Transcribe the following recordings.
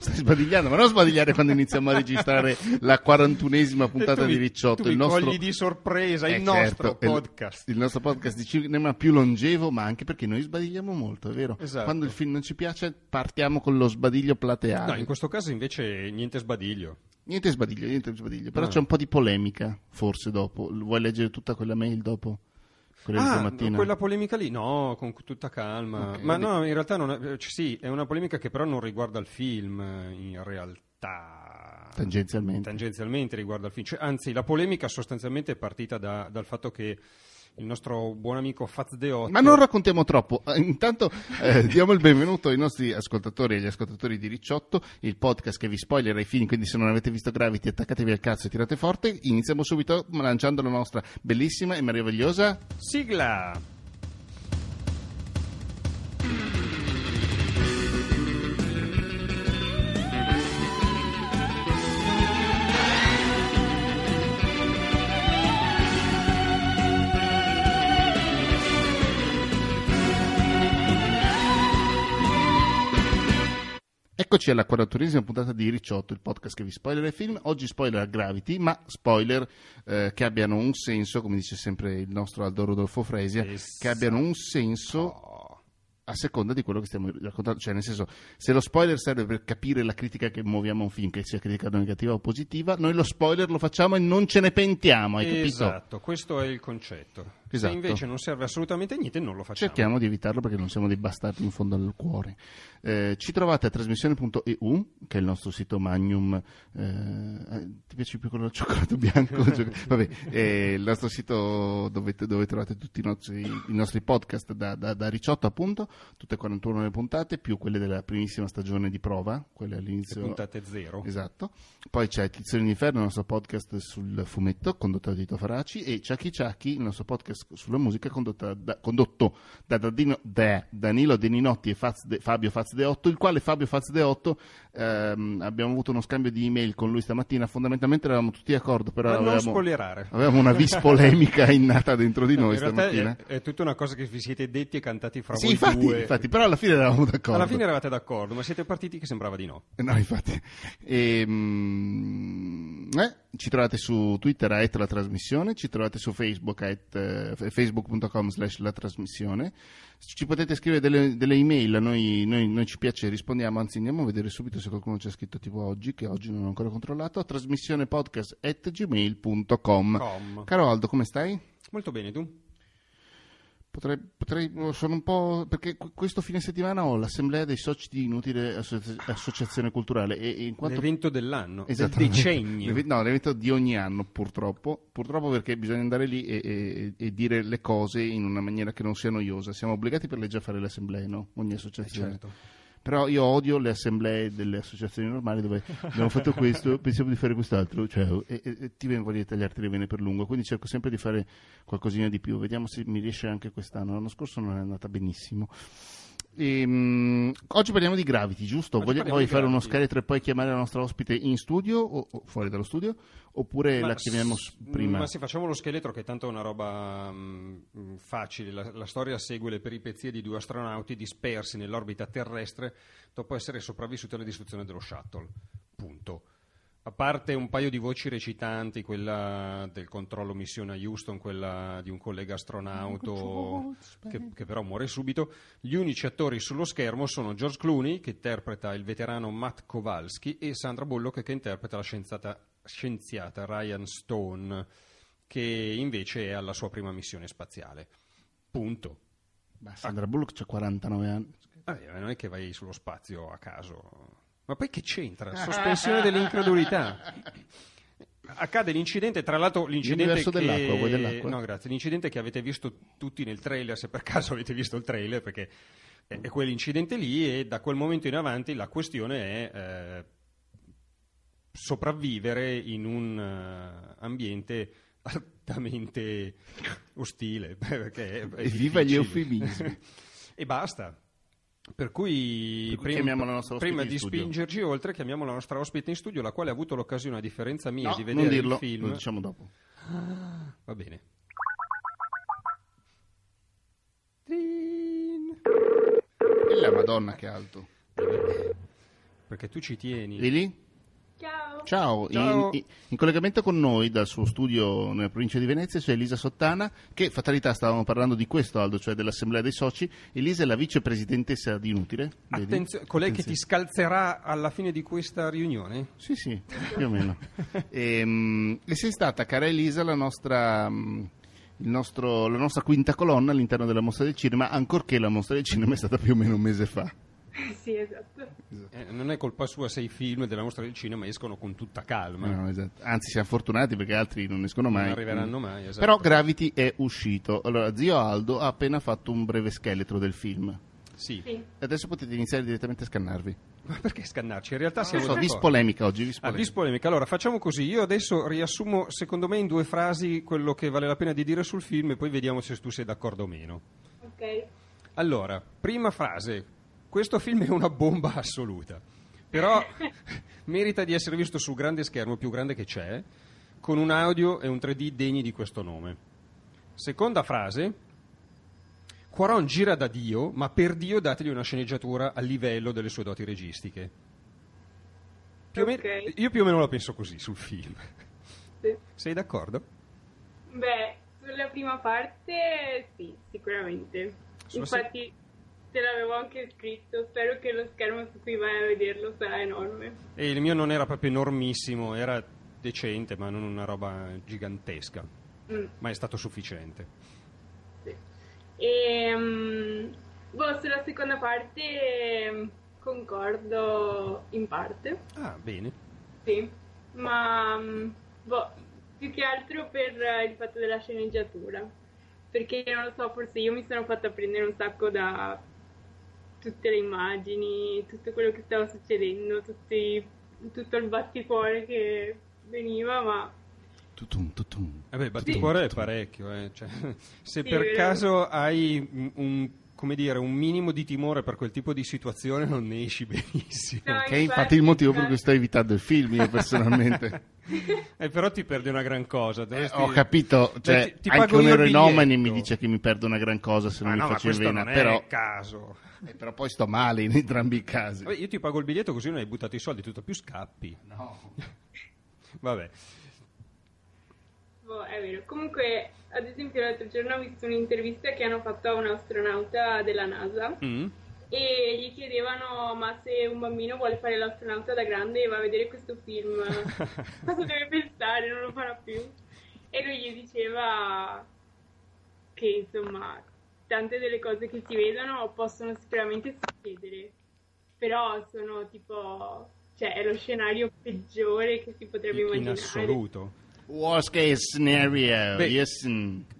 Stai sbadigliando, ma non sbadigliare quando iniziamo a registrare la 41esima puntata mi- di Ricciotto. il nostro... di sorpresa Eh, il nostro certo, è il- podcast. Il, nostro podcast di cinema più longevo, ma anche perché noi sbadigliamo molto, è vero? Esatto. Quando il film non ci piace, partiamo con lo sbadiglio plateale. No, in questo caso invece niente sbadiglio. Niente sbadiglio, niente sbadiglio. Però Ah. c'è un po' di polemica, forse dopo. Vuoi leggere tutta quella mail dopo? Quella di Ah, stamattina? quella polemica lì? No, con tutta calma. Ok, Ma vedi. no, in realtà non è, eh, sì, è una polemica che però non riguarda il film, eh, in realtà. Tangenzialmente. Tangenzialmente riguarda il film. Cioè, anzi, la polemica sostanzialmente è partita da- dal fatto che il nostro buon amico Faz Deotto... Ma non raccontiamo troppo. Eh, Intanto eh, diamo il benvenuto ai nostri ascoltatori e agli ascoltatori di Ricciotto, il podcast che vi spoilera i film, quindi se non avete visto Gravity attaccatevi al cazzo e tirate forte. Iniziamo subito lanciando la nostra bellissima e meravigliosa Sigla! Eccoci alla 41esima puntata di Ricciotto, il podcast che vi spoilera i film. Oggi spoiler Gravity, ma spoiler eh, che abbiano un senso, come dice sempre il nostro Aldo Rodolfo Fresia, Esatto. che abbiano un senso a seconda di quello che stiamo raccontando. Cioè, nel senso, se lo spoiler serve per capire la critica che muoviamo a un film, che sia critica negativa o positiva, noi lo spoiler lo facciamo e non ce ne pentiamo, hai capito? Esatto, questo è il concetto. Esatto. Se invece non serve assolutamente niente, non lo facciamo. Cerchiamo di evitarlo perché non siamo dei bastardi in fondo al cuore. Eh, ci trovate a trasmissione.eu, che è il nostro sito Magnum. eh, eh, ti piace più quello del cioccolato bianco? Vabbè, è il nostro sito dove, dove trovate tutti i nostri, i nostri podcast da, da, da Ricciotto, appunto, tutte e 41 le puntate, più quelle della primissima stagione di prova, quelle Le all'inizio. puntate zero. Esatto. Poi c'è Tizione d'Inferno, il nostro podcast sul fumetto, condotto da Tito Faraci, e Ciacchi Ciacchi, il nostro podcast sulla musica, condotta da- condotto da, Dadino- da Danilo Deninotti e Faz De- Fabio Faz De Otto, il quale Fabio Faz De Otto ehm, abbiamo avuto uno scambio di email con lui stamattina, fondamentalmente eravamo tutti d'accordo, però avevamo, avevamo una vis polemica innata dentro di noi realtà stamattina. è, è tutta una cosa che vi siete detti e cantati fra Sì, voi infatti, due. infatti, però alla fine eravamo d'accordo. Alla fine eravate d'accordo, ma siete partiti che sembrava di no. No, infatti. Ehm, eh, ci trovate su Twitter a la trasmissione, ci trovate su Facebook a eh, facebook.com slash la trasmissione. Ci potete scrivere delle, delle email, noi, noi, noi ci piace, rispondiamo, anzi andiamo a vedere subito se qualcuno ci ha scritto tipo oggi, che oggi non ho ancora controllato, a trasmissionepodcast at gmail.com. Com. Caro Aldo, come stai? Molto bene, tu? Potrei, potrei, sono un po'. perché qu- questo fine settimana ho l'assemblea dei soci di Inutile Associ- Associazione Culturale e, e in quanto L'evento dell'anno, del decennio. No, l'evento di ogni anno, purtroppo. Purtroppo perché bisogna andare lì e, e- e dire le cose in una maniera che non sia noiosa. Siamo obbligati per legge a fare le assemblee, no? Ogni Eh, associazione. certo. Però io odio le assemblee delle associazioni normali dove abbiamo fatto questo, pensiamo di fare quest'altro, ciao, e, e- ti viene voglia di tagliarti le vene per lungo. Quindi cerco sempre di fare qualcosina di più. Vediamo se mi riesce anche quest'anno. L'anno scorso non è andata benissimo. Ehm, oggi parliamo di Gravity, giusto? Oggi Voglia- vuoi fare uno Gravity. scheletro e poi chiamare la nostra ospite in studio o, o fuori dallo studio? Oppure Ma la chiamiamo s- prima? Ma sì, facciamo lo scheletro che tanto è una roba mm, mm, facile. La, la storia segue le peripezie di due astronauti dispersi nell'orbita terrestre dopo essere sopravvissuti alla distruzione dello shuttle. Punto. A parte un paio di voci recitanti, quella del controllo missione a Houston, quella di un collega astronauto che, che però muore subito, gli unici attori sullo schermo sono George Clooney, che interpreta il veterano Matt Kowalski, e Sandra Bullock, che interpreta la scienziata, scienziata Ryan Stone, che invece è alla sua prima missione spaziale. Punto. Beh, Sandra Bullock ha 49 anni. Vabbè, non è che vai sullo spazio a caso. Ma poi che c'entra? Sospensione dell'incredulità. Accade l'incidente, tra l'altro l'incidente che... dell'acqua, vuoi dell'acqua? No, grazie. L'incidente che avete visto tutti nel trailer, se per caso avete visto il trailer, perché è quell'incidente lì e da quel momento in avanti la questione è eh, sopravvivere in un uh, ambiente altamente ostile. È Viva gli eufemismi. e basta. Per cui, Per cui prima, prima di spingerci oltre, chiamiamo la nostra ospite in studio, la quale ha avuto l'occasione, a differenza mia, No, di non vedere dirlo, il film. lo diciamo dopo. Va bene. E la Madonna che alto. Perché tu ci tieni. Lili? Ciao. Ciao, Ciao. In, in- collegamento con noi dal suo studio nella provincia di Venezia c'è Elisa Sottana, che fatalità stavamo parlando di questo Aldo, cioè dell'assemblea dei soci. Elisa è la vicepresidentessa di Inutile. vedi? Attenzione, colei che ti scalzerà alla fine di questa riunione? Sì, sì, più o meno. e, e sei stata, cara Elisa, la nostra, il nostro- la nostra quinta colonna all'interno della mostra del cinema, ancorché la mostra del cinema è stata più o meno un mese fa. Sì, esatto. Eh, non è colpa sua se i film della mostra del cinema escono con tutta calma. No, esatto. Anzi, siamo fortunati perché altri non escono Non mai. arriveranno mai, esatto. Però Gravity è uscito. Allora, zio Aldo ha appena fatto un breve scheletro del film. Sì. Sì. Adesso potete iniziare direttamente a scannarvi. Ma perché scannarci? In realtà Non siamo so, vis d'accordo. polemica oggi, vis Ah, vis polemica. Allora, facciamo così. Io adesso riassumo, secondo me, in due frasi quello che vale la pena di dire sul film e poi vediamo se tu sei d'accordo o meno. Ok. Allora, prima frase. Questo film è una bomba assoluta. Però merita di essere visto sul grande schermo, più grande che c'è, con un audio e un 3D degni di questo nome. Seconda frase. Quaron gira da Dio, ma per Dio dategli una sceneggiatura a livello delle sue doti registiche. Più o me- Ok. io più o meno la penso così sul film. Sì. Sei d'accordo? Beh, sulla prima parte sì, sicuramente. Sulla se- Infatti te l'avevo anche scritto, spero che lo schermo su cui vai a vederlo sarà enorme. E il mio non era proprio enormissimo, era decente, ma non una roba gigantesca. Mm, Ma è stato sufficiente. sì. E mm, boh, sulla seconda parte mm, concordo in parte. Ah, bene. Sì, ma mm, boh, più che altro per eh, il fatto della sceneggiatura, perché non lo so, forse io mi sono fatta prendere un sacco da tutte le immagini, tutto quello che stava succedendo, tutti- tutto il batticuore che veniva, ma Tutum, tutum. Vabbè, il batticuore è parecchio. eh, cioè, se Sì, per vero. caso hai un- come dire, un minimo di timore per quel tipo di situazione, non ne esci benissimo. No, Che è infatti il motivo per cui sto evitando il film, io personalmente. Eh, però ti perdi una gran cosa. Eh, dovresti- ho capito, Beh, cioè, ti- ti anche pago un biglietto. mi dice che mi perdo una gran cosa se non Ma mi no, ma faccio in vena, non però, è caso. eh, però poi sto male in entrambi i casi. Vabbè, io ti pago il biglietto così non hai buttato i soldi, tutto più scappi. No. Vabbè. Boh, è vero. Comunque, ad esempio, l'altro giorno ho visto un'intervista che hanno fatto a un astronauta della NASA. Mm. E gli chiedevano: Ma se un bambino vuole fare l'astronauta da grande e va a vedere questo film, cosa deve pensare? Non lo farà più. E lui gli diceva che insomma, tante delle cose che si vedono possono sicuramente succedere, però sono tipo, cioè, è lo scenario peggiore che si potrebbe In, in immaginare. assoluto. Worst case scenario, Beh, yes.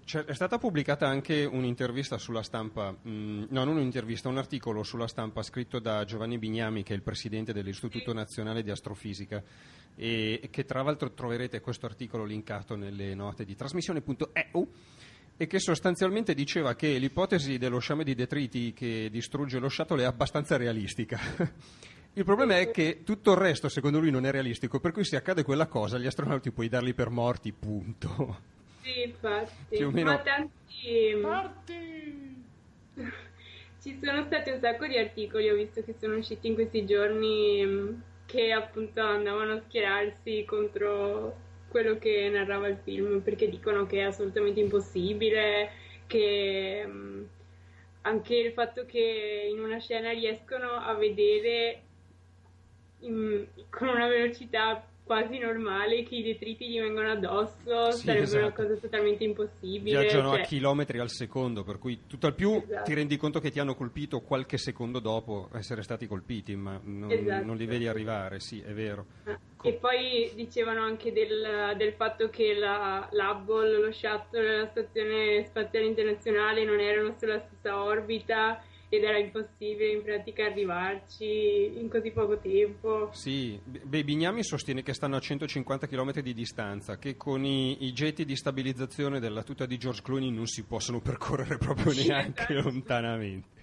C'è- è stata pubblicata anche un'intervista sulla stampa, mm, no non un'intervista, un articolo sulla stampa scritto da Giovanni Bignami che è il presidente dell'Istituto Nazionale di Astrofisica e che tra l'altro troverete questo articolo linkato nelle note di trasmissione.eu e che sostanzialmente diceva che l'ipotesi dello sciame di detriti che distrugge lo shuttle è abbastanza realistica. Il problema è che tutto il resto secondo lui non è realistico, per cui se accade quella cosa gli astronauti puoi darli per morti, punto. Sì, infatti. Più o meno- Ma tanti... Ci sono stati un sacco di articoli, ho visto che sono usciti in questi giorni mh, che appunto andavano a schierarsi contro quello che narrava il film perché dicono che è assolutamente impossibile, che mh, anche il fatto che in una scena riescono a vedere in- con una velocità quasi normale che i detriti gli vengono addosso Sì, sarebbe una esatto. cosa totalmente impossibile. Viaggiano cioè- a chilometri al secondo, per cui tutto al più Esatto. ti rendi conto che ti hanno colpito qualche secondo dopo essere stati colpiti, ma non, Esatto. non li vedi arrivare, sì, è vero. E poi dicevano anche del, del fatto che la, l'Hubble, lo shuttle e la stazione spaziale internazionale non erano sulla stessa orbita ed era impossibile in pratica arrivarci in così poco tempo. Sì, beh, Bignami sostiene che stanno a 150 km di distanza, che con i, i getti di stabilizzazione della tuta di George Clooney non si possono percorrere proprio neanche esatto. lontanamente.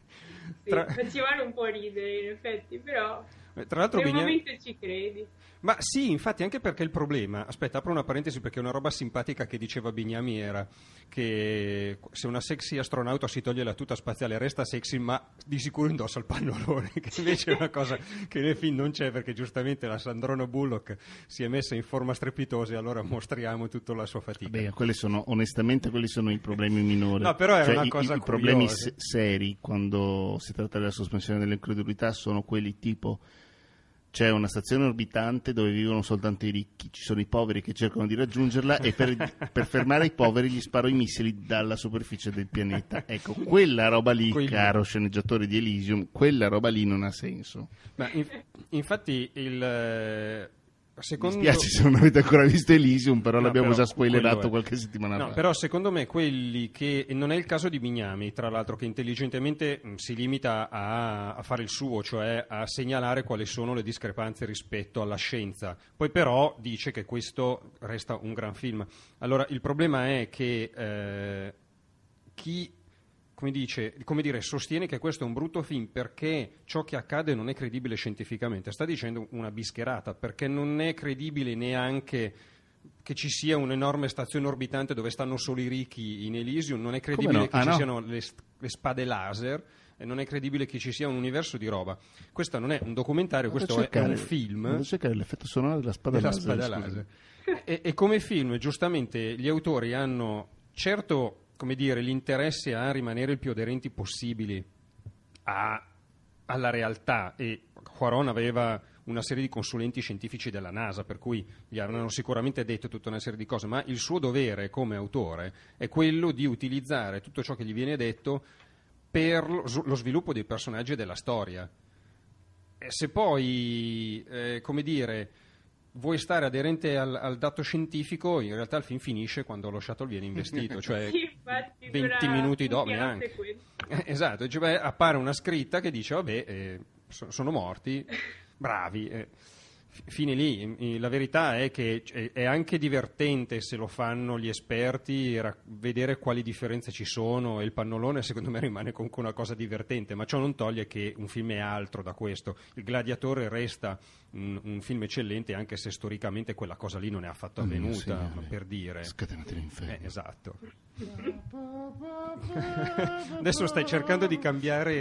Sì, Tra- facevano un po' ridere in effetti, però Tra l'altro Bignami... momento ci credi. Ma sì, infatti, anche perché il problema, aspetta, apro una parentesi perché una roba simpatica che diceva Bignami era che se una sexy astronauta si toglie la tuta spaziale resta sexy, ma di sicuro indossa il pannolone, che invece è una cosa che nel film non c'è perché giustamente la Sandrona Bullock si è messa in forma strepitosa e allora mostriamo tutta la sua fatica. Beh, quelli sono, onestamente, quelli sono i problemi minori. No, però era Cioè, una i- cosa i, i problemi se- seri quando si tratta della sospensione dell'incredulità sono quelli tipo c'è una stazione orbitante dove vivono soltanto i ricchi, ci sono i poveri che cercano di raggiungerla e per, per fermare i poveri gli sparo i missili dalla superficie del pianeta. Ecco, quella roba lì, Quelli- caro sceneggiatore di Elysium, quella roba lì non ha senso. Ma inf- infatti il... eh, Mi Secondo... spiace se non avete ancora visto Elysium, però No, l'abbiamo però già spoilerato qualche settimana No, fa. però secondo me quelli che e non è il caso di Bignami, tra l'altro, che intelligentemente mh, si limita a, a fare il suo, cioè a segnalare quali sono le discrepanze rispetto alla scienza. Poi però dice che questo resta un gran film. Allora, il problema è che eh, chi come, dice, come dire, sostiene che questo è un brutto film perché ciò che accade non è credibile scientificamente, sta dicendo una bischerata, perché non è credibile neanche che ci sia un'enorme stazione orbitante dove stanno solo i ricchi in Elysium, non è credibile no? che Ah, ci no? siano le, le spade laser. E non è credibile che ci sia un universo di roba. Questo non è un documentario, Vado questo è cercare- un film vado cercare l'effetto sonoro della spada della laser. spada laser. E, e come film, giustamente, gli autori hanno certo, come dire, l'interesse a rimanere il più aderenti possibili a- alla realtà e Quaron aveva una serie di consulenti scientifici della NASA, per cui gli avranno sicuramente detto tutta una serie di cose, ma il suo dovere come autore è quello di utilizzare tutto ciò che gli viene detto per lo sviluppo dei personaggi e della storia. E se poi, eh, come dire, vuoi stare aderente al, al dato scientifico, in realtà il film finisce quando lo shuttle viene investito, cioè infatti, 20 dura minuti dopo neanche. Eh, Esatto, cioè, beh, appare una scritta che dice, vabbè, eh, so- sono morti, bravi. eh. Fine lì, la verità è che è- è anche divertente se lo fanno gli esperti ra- vedere quali differenze ci sono e il pannolone secondo me rimane comunque una cosa divertente, ma ciò non toglie che un film è altro da questo. Il Gladiatore resta un, un film eccellente anche se storicamente quella cosa lì non è affatto mio avvenuta, Signore. ma per dire. Scatenate l'inferno. Eh, esatto. Adesso stai cercando di cambiare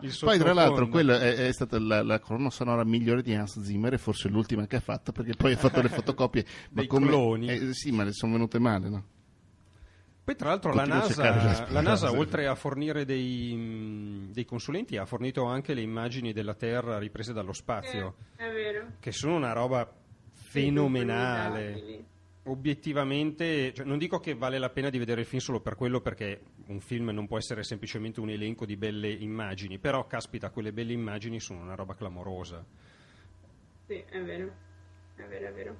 il Poi, tra l'altro, quella è, è stata la, la colonna sonora migliore di Hans Zimmer e forse l'ultima che ha fatto perché poi ha fatto le fotocopie. ma come- cloni. eh, sì, ma le sono venute male, no? Poi tra l'altro la NASA, la NASA, oltre a fornire dei, mh, dei consulenti ha fornito anche le immagini della Terra riprese dallo spazio, Eh, è vero. che sono una roba fenomenale. Obiettivamente, cioè, non dico che vale la pena di vedere il film solo per quello, perché un film non può essere semplicemente un elenco di belle immagini, però caspita, quelle belle immagini sono una roba clamorosa. Sì, è vero. È vero, è vero.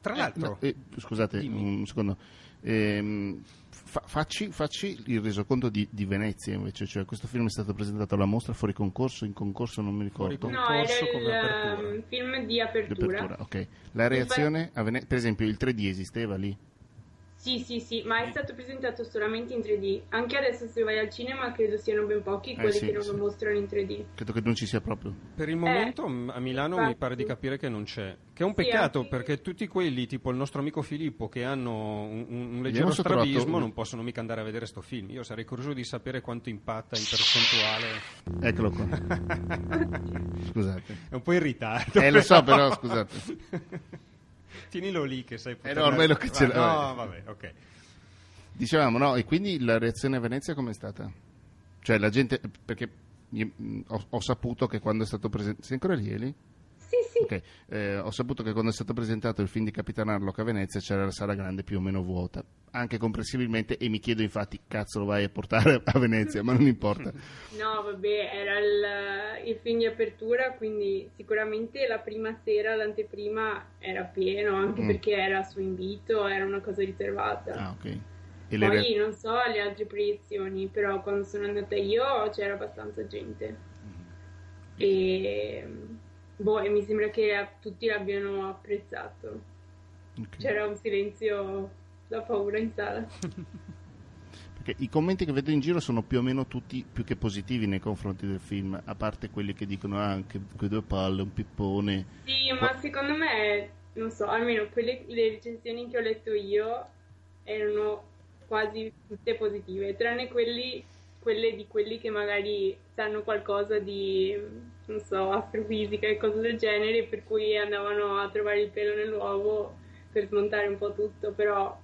Tra l'altro, No, eh, scusate Dimmi. un secondo. Ehm, fa- facci, facci il resoconto di, di Venezia invece, cioè questo film è stato presentato alla mostra fuori concorso, in concorso non mi Fuori ricordo. No, Concorso come era apertura. il um, film di Di apertura. apertura, ok. La reazione a Venezia, per esempio il 3D esisteva lì? Sì, sì, sì, ma è stato presentato solamente in 3D. Anche adesso se vai al cinema credo siano ben pochi quelli Eh, sì, che non sì. lo mostrano in 3D. Credo che non ci sia proprio. Per il momento Eh, a Milano mi infatti. pare di capire che non c'è. Che è un Sì, peccato anche- perché tutti quelli, tipo il nostro amico Filippo, che hanno un, un- leggero trovato strabismo, non possono mica andare a vedere sto film. Io sarei curioso di sapere quanto impatta in percentuale. Eccolo qua. Scusate. È un po' in ritardo. Eh, lo so, però scusate. Tienilo lì che sai Eh, no, ormai lo che ce Va- l'ho. No, vabbè, ok. Dicevamo, no, e quindi la reazione a Venezia com'è stata? Cioè la gente, perché mh, ho, ho saputo che quando è stato presentato... Sei ancora lì, Eli? Sì, sì. Ok, eh, ho saputo che quando è stato presentato il film di Capitan Harlock a Venezia c'era la sala grande più o meno vuota, anche comprensibilmente, e mi chiedo infatti, cazzo lo vai a portare a Venezia, ma non importa. No, vabbè, era il, il film di apertura, quindi sicuramente la prima sera, l'anteprima era pieno, anche Mm. perché era su invito, era una cosa riservata. Ah, ok. E Poi re- non so le altre proiezioni, però quando sono andata io c'era abbastanza gente. E, boh, e mi sembra che tutti l'abbiano apprezzato. ok. C'era un silenzio da paura in sala. Perché i commenti che vedo in giro sono più o meno tutti più che positivi nei confronti del film, a parte quelli che dicono ah, anche quei due palle, un pippone. Sì, ma secondo me, non so, almeno quelle, le recensioni che ho letto io erano quasi tutte positive, tranne quelli, quelle di quelli che magari sanno qualcosa di, non so, astrofisica e cose del genere, per cui andavano a trovare il pelo nell'uovo per smontare un po' tutto, però...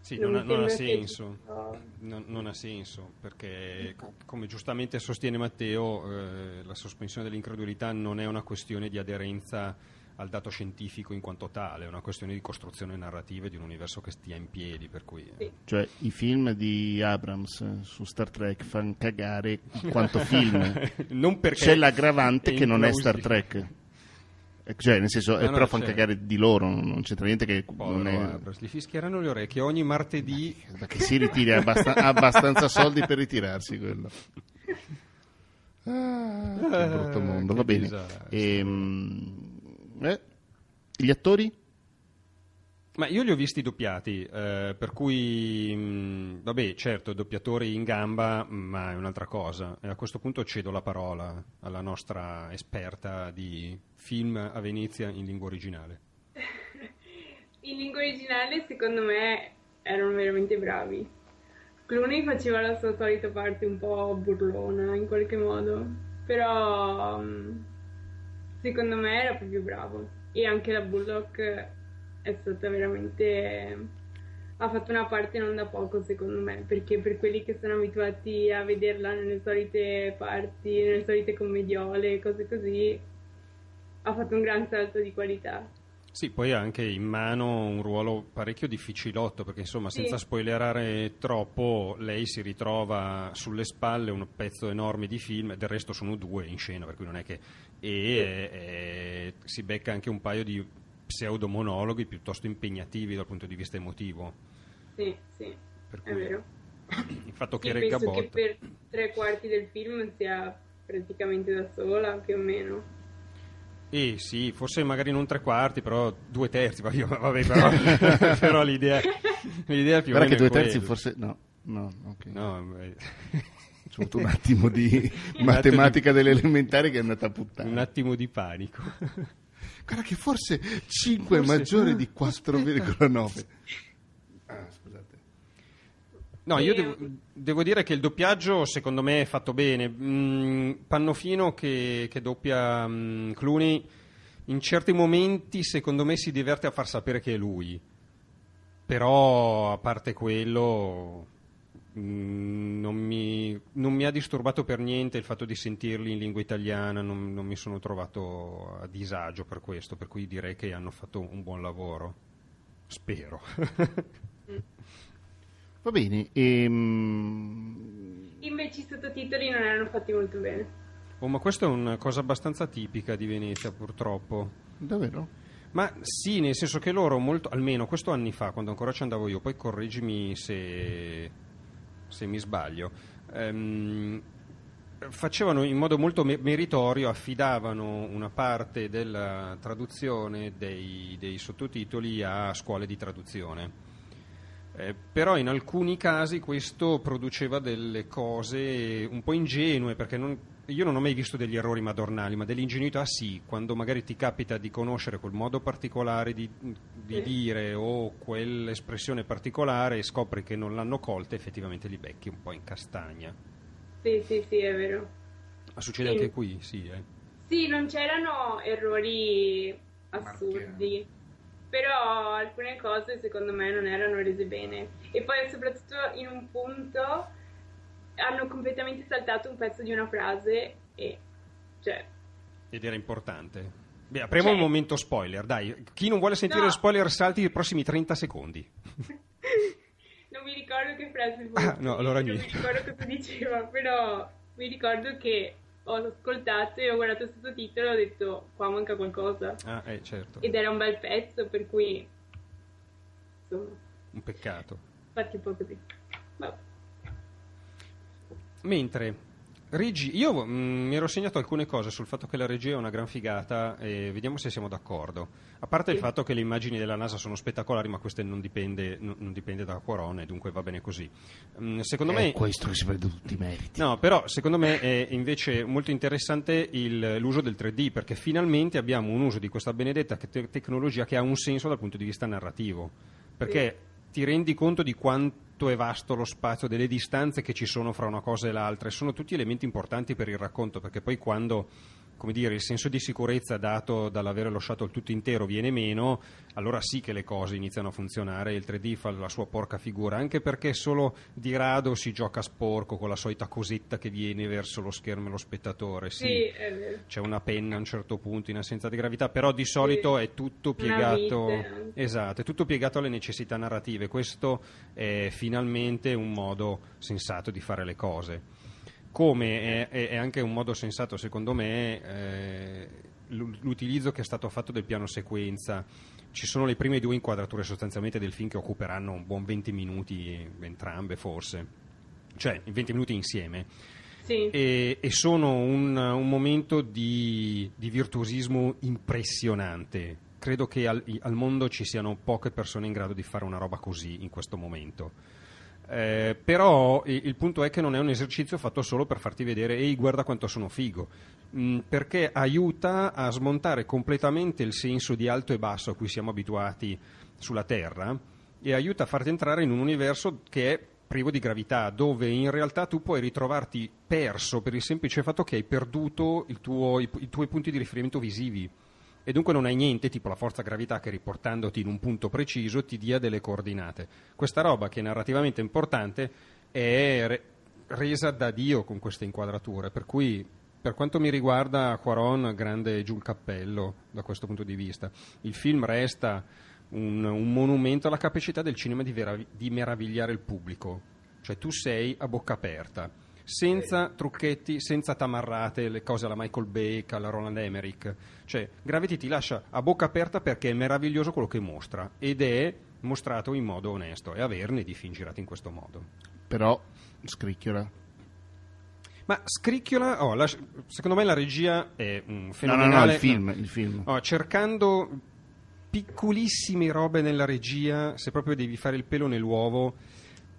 Sì, Non non, non ha senso. no. Non, non ha senso perché, co- come giustamente sostiene Matteo, eh, la sospensione dell'incredulità non è una questione di aderenza al dato scientifico in quanto tale, è una questione di costruzione narrativa e di un universo che stia in piedi. Per cui, Sì. Cioè i film di Abrams eh, su Star Trek fanno cagare in quanto film. non perché C'è l'aggravante che non è Star. Trek. Eh, Cioè, nel senso, eh, No, no, però fanno c'è. cagare di loro, non c'entra niente che Povero non è... Abrams, gli fischieranno le orecchie ogni martedì. Perché si ritiri, ha ha abbastanza soldi per ritirarsi quello. Ah, che brutto mondo, che va bene. Ehm, eh, gli attori? Ma io li ho visti doppiati, eh, per cui, mh, vabbè, certo, doppiatori in gamba, ma è un'altra cosa. E a questo punto cedo la parola alla nostra esperta di film a Venezia in lingua originale. In lingua originale, secondo me, erano veramente bravi. Clooney faceva la sua solita parte un po' burlona in qualche modo, però mm, secondo me era proprio bravo. E anche la Bullock è stata veramente. ha fatto una parte non da poco, secondo me, perché per quelli che sono abituati a vederla nelle solite parti, nelle solite commediole, cose così, ha fatto un gran salto di qualità. Sì, poi ha anche in mano un ruolo parecchio difficilotto, perché insomma, Sì. senza spoilerare troppo, lei si ritrova sulle spalle un pezzo enorme di film, del resto sono due in scena, per cui non è che... e eh, si becca anche un paio di pseudomonologhi piuttosto impegnativi dal punto di vista emotivo. Sì, sì, Per è cui vero. il fatto Sì, che regga penso che botta. per tre quarti del film sia praticamente da sola, più o meno. Eh sì, forse magari non tre quarti, però due terzi, vabbè, però, però l'idea, l'idea più o Guarda che meno due è terzi forse... No, no, ok. No, C'è avuto un attimo di Un matematica attimo delle elementari che è andata a un puttana. attimo di panico. Guarda che forse 5 è Forse- maggiore di 4,9. No, io devo, devo dire che il doppiaggio secondo me è fatto bene. Mm, Pannofino che, che doppia mm, Clooney in certi momenti secondo me si diverte a far sapere che è lui. Però a parte quello mm, non mi, non mi ha disturbato per niente il fatto di sentirli in lingua italiana, non, non mi sono trovato a disagio per questo, per cui direi che hanno fatto un buon lavoro. Spero. Va bene, ehm, Invece i sottotitoli non erano fatti molto bene. Oh, ma questa è una cosa abbastanza tipica di Venezia, purtroppo. davvero? Ma sì, nel senso che loro, molto, almeno questo anni fa, quando ancora ci andavo io, poi correggimi se, se mi sbaglio, ehm, facevano in modo molto me- meritorio, affidavano una parte della traduzione dei, dei sottotitoli a scuole di traduzione. Eh, però in alcuni casi questo produceva delle cose un po' ingenue, perché non- io non ho mai visto degli errori madornali, ma dell'ingenuità sì, quando magari ti capita di conoscere quel modo particolare di, di Sì. dire o quell'espressione particolare e scopri che non l'hanno colta, effettivamente li becchi un po' in castagna. Sì, sì, sì, è vero. Ma succede Sì. anche qui, sì. eh. Sì, non c'erano errori assurdi, però alcune cose secondo me non erano rese bene. E poi soprattutto in un punto hanno completamente saltato un pezzo di una frase e cioè Ed era importante. Beh, apriamo Cioè- un momento spoiler, dai. Chi non vuole sentire No. spoiler salti i prossimi 30 secondi. non mi ricordo che frase Ah, no, allora non niente. mi ricordo cosa diceva, però mi ricordo che ho ascoltato e ho guardato il sottotitolo e ho detto qua manca qualcosa. Ah, eh, certo. Ed era un bel pezzo, per cui insomma, Un peccato. fatti un po' così. Vabbè. Mentre Regi, io mm, mi ero segnato alcune cose sul fatto che la regia è una gran figata e vediamo se siamo d'accordo. A parte il Sì. fatto che le immagini della NASA sono spettacolari, ma questo non dipende, non, non dipende da Quarone, dunque va bene così. Mm, secondo È me questo che si prende tutti i meriti. No, però secondo me è invece molto interessante il- l'uso del 3D perché finalmente abbiamo un uso di questa benedetta te- tecnologia che ha un senso dal punto di vista narrativo. Perché ti rendi conto di quanto è vasto lo spazio, delle distanze che ci sono fra una cosa e l'altra e sono tutti elementi importanti per il racconto perché poi quando come dire, il senso di sicurezza dato dall'avere lo shuttle tutto intero viene meno, allora sì che le cose iniziano a funzionare e il 3D fa la sua porca figura, anche perché solo di rado si gioca sporco con la solita cosetta che viene verso lo schermo e lo spettatore. Sì, Sì, c'è una penna a un certo punto in assenza di gravità, però di solito è tutto piegato, esatto, è tutto piegato alle necessità narrative. Questo è finalmente un modo sensato di fare le cose. Come è, è- anche un modo sensato, secondo me, eh, l'u- l'utilizzo che è stato fatto del piano sequenza. Ci sono le prime due inquadrature sostanzialmente del film che occuperanno un buon 20 minuti, entrambe forse, cioè 20 minuti insieme Sì. e, e sono un, un momento di, di virtuosismo impressionante. Credo che al, al mondo ci siano poche persone in grado di fare una roba così in questo momento. Eh, però il punto è che non è un esercizio fatto solo per farti vedere ehi guarda quanto sono figo Mm, perché aiuta a smontare completamente il senso di alto e basso a cui siamo abituati sulla Terra e aiuta a farti entrare in un universo che è privo di gravità, dove in realtà tu puoi ritrovarti perso per il semplice fatto che hai perduto tuo- i, i tuoi punti di riferimento visivi e dunque non hai niente tipo la forza gravità che riportandoti in un punto preciso ti dia delle coordinate. Questa roba che è narrativamente importante è re- resa da Dio con queste inquadrature, per cui per quanto mi riguarda Quaron grande giù il cappello da questo punto di vista. Il film resta un, un monumento alla capacità del cinema di, vera- di meravigliare il pubblico, cioè tu sei a bocca aperta, senza trucchetti, senza tamarrate, le cose alla Michael Bay, alla Roland Emmerich. Cioè, Gravity ti lascia a bocca aperta perché è meraviglioso quello che mostra ed è mostrato in modo onesto e averne di film girati in questo modo. Però scricchiola. Ma scricchiola, oh, la- secondo me la regia è un No, no, fenomenale. no, il film, il film. Oh, cercando piccolissime robe nella regia, se proprio devi fare il pelo nell'uovo,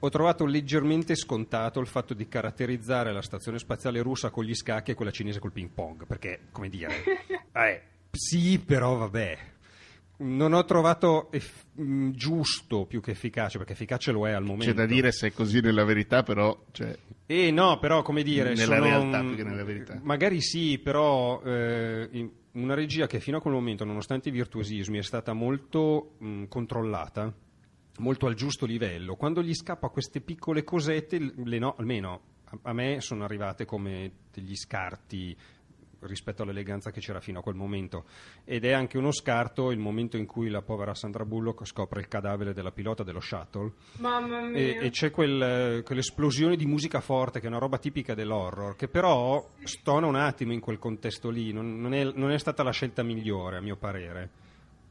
ho trovato leggermente scontato il fatto di caratterizzare la stazione spaziale russa con gli scacchi e quella cinese col ping pong, perché, come dire, eh, sì, però vabbè. Non ho trovato eff- mh, giusto più che efficace, perché efficace lo è al momento. C'è da dire se è così nella verità, però... Cioè, Eh no, però come dire, Nella realtà mm, più che nella verità. Magari sì, però eh, in- una regia che fino a quel momento, nonostante i virtuosismi, è stata molto mh, controllata, molto al giusto livello. Quando gli scappa queste piccole cosette, le no- almeno a, a me sono arrivate come degli scarti rispetto all'eleganza che c'era fino a quel momento ed è anche uno scarto il momento in cui la povera Sandra Bullock scopre il cadavere della pilota dello shuttle Mamma mia. e, e c'è quel- quell'esplosione di musica forte che è una roba tipica dell'horror, che però stona un attimo in quel contesto lì, non, non è, non è stata la scelta migliore a mio parere.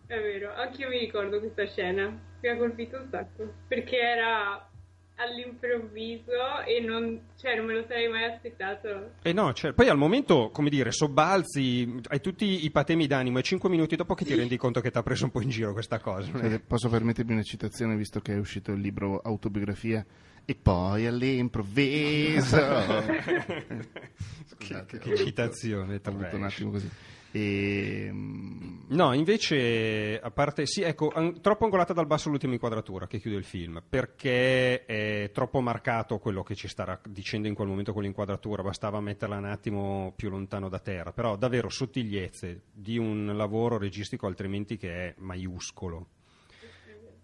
È vero, anch'io mi ricordo questa scena, mi ha colpito un sacco, perché era all'improvviso e non, cioè, non me lo sarei mai aspettato. E no, cioè, poi al momento, come dire, sobbalzi, hai tutti i patemi d'animo e cinque minuti dopo che ti rendi conto che ti ha preso un po' in giro questa cosa. non è- se posso permettermi una citazione, visto che è uscito il libro Autobiografia, e poi all'improvviso... Scusate, che ho avuto- citazione, Ho avuto un trash. attimo così. E, mm, No, invece, a parte, sì, ecco, an- troppo angolata dal basso l'ultima inquadratura che chiude il film, perché è troppo marcato quello che ci starà dicendo in quel momento con l'inquadratura, bastava metterla un attimo più lontano da terra, però davvero sottigliezze di un lavoro registico altrimenti che è maiuscolo.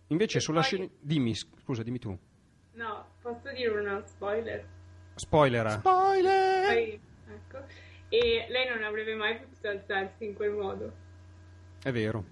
Invece E sulla poi- scena... Dimmi, scusa, dimmi tu. No, posso dire uno spoiler? Spoiler. Spoiler! Poi, ecco. E lei non avrebbe mai potuto alzarsi in quel modo. È vero.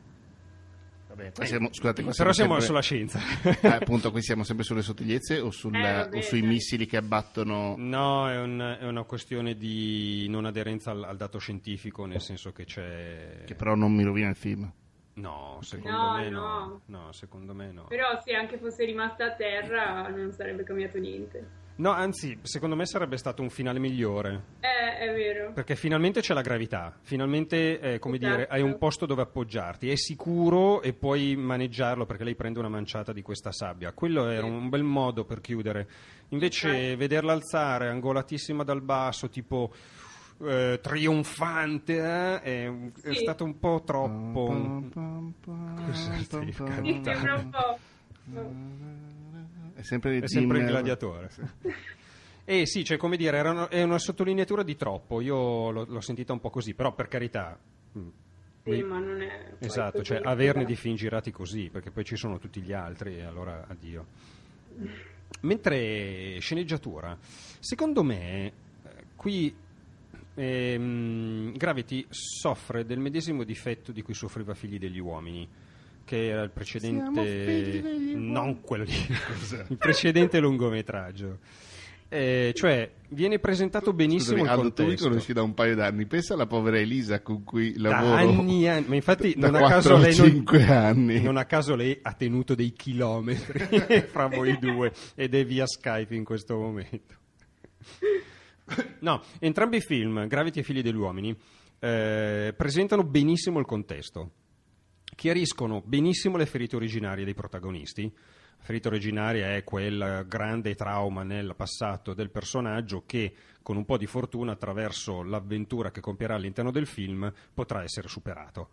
Vabbè, qua siamo, scusate, qua Però siamo sempre- sulla scienza. Ah, appunto, qui siamo sempre sulle sottigliezze o, sulla- Eh, vabbè, o sui dai. missili che abbattono... No, è, un- è una questione di non aderenza al, al dato scientifico, nel senso che c'è... Che però non mi rovina il film. No, secondo No, me no. no. No, secondo me no. Però se anche fosse rimasta a terra non sarebbe cambiato niente. No, anzi, secondo me sarebbe stato un finale migliore. Eh, è vero. Perché finalmente c'è la gravità, finalmente, eh, come Esatto. dire, hai un posto dove appoggiarti, è sicuro e puoi maneggiarlo perché lei prende una manciata di questa sabbia. Quello era Sì. un bel modo per chiudere. Invece, Esatto. vederla alzare, angolatissima dal basso, tipo eh, trionfante, eh, è, è Sì. stato un po' troppo. Mi sembra un po'. È sempre il È sempre il gladiatore. Eh sì, cioè come dire, era una- è una sottolineatura di troppo, io l'ho, l'ho sentita un po' così, però per carità... mm, Sì, mi- ma non è. Esatto, cioè averne di film girati così, perché poi ci sono tutti gli altri e allora addio. Mentre sceneggiatura, secondo me eh, qui ehm, Gravity soffre del medesimo difetto di cui soffriva Figli degli uomini, che era il precedente, non quello lì, il precedente lungometraggio. Eh, cioè, viene presentato benissimo Scusami, il Aldo, tu mi contesto. conosci da un paio d'anni. Pensa alla povera Elisa con cui da lavoro. anni e anni, ma infatti da non a caso lei non, 5 anni. non a caso lei ha tenuto dei chilometri fra voi due ed è via Skype in questo momento. No, entrambi i film, Gravity e Figli degli Uomini, eh, presentano benissimo il contesto, chiariscono benissimo le ferite originarie dei protagonisti. La ferita originaria è quel grande trauma nel passato del personaggio che, con un po' di fortuna, attraverso l'avventura che compierà all'interno del film, potrà essere superato.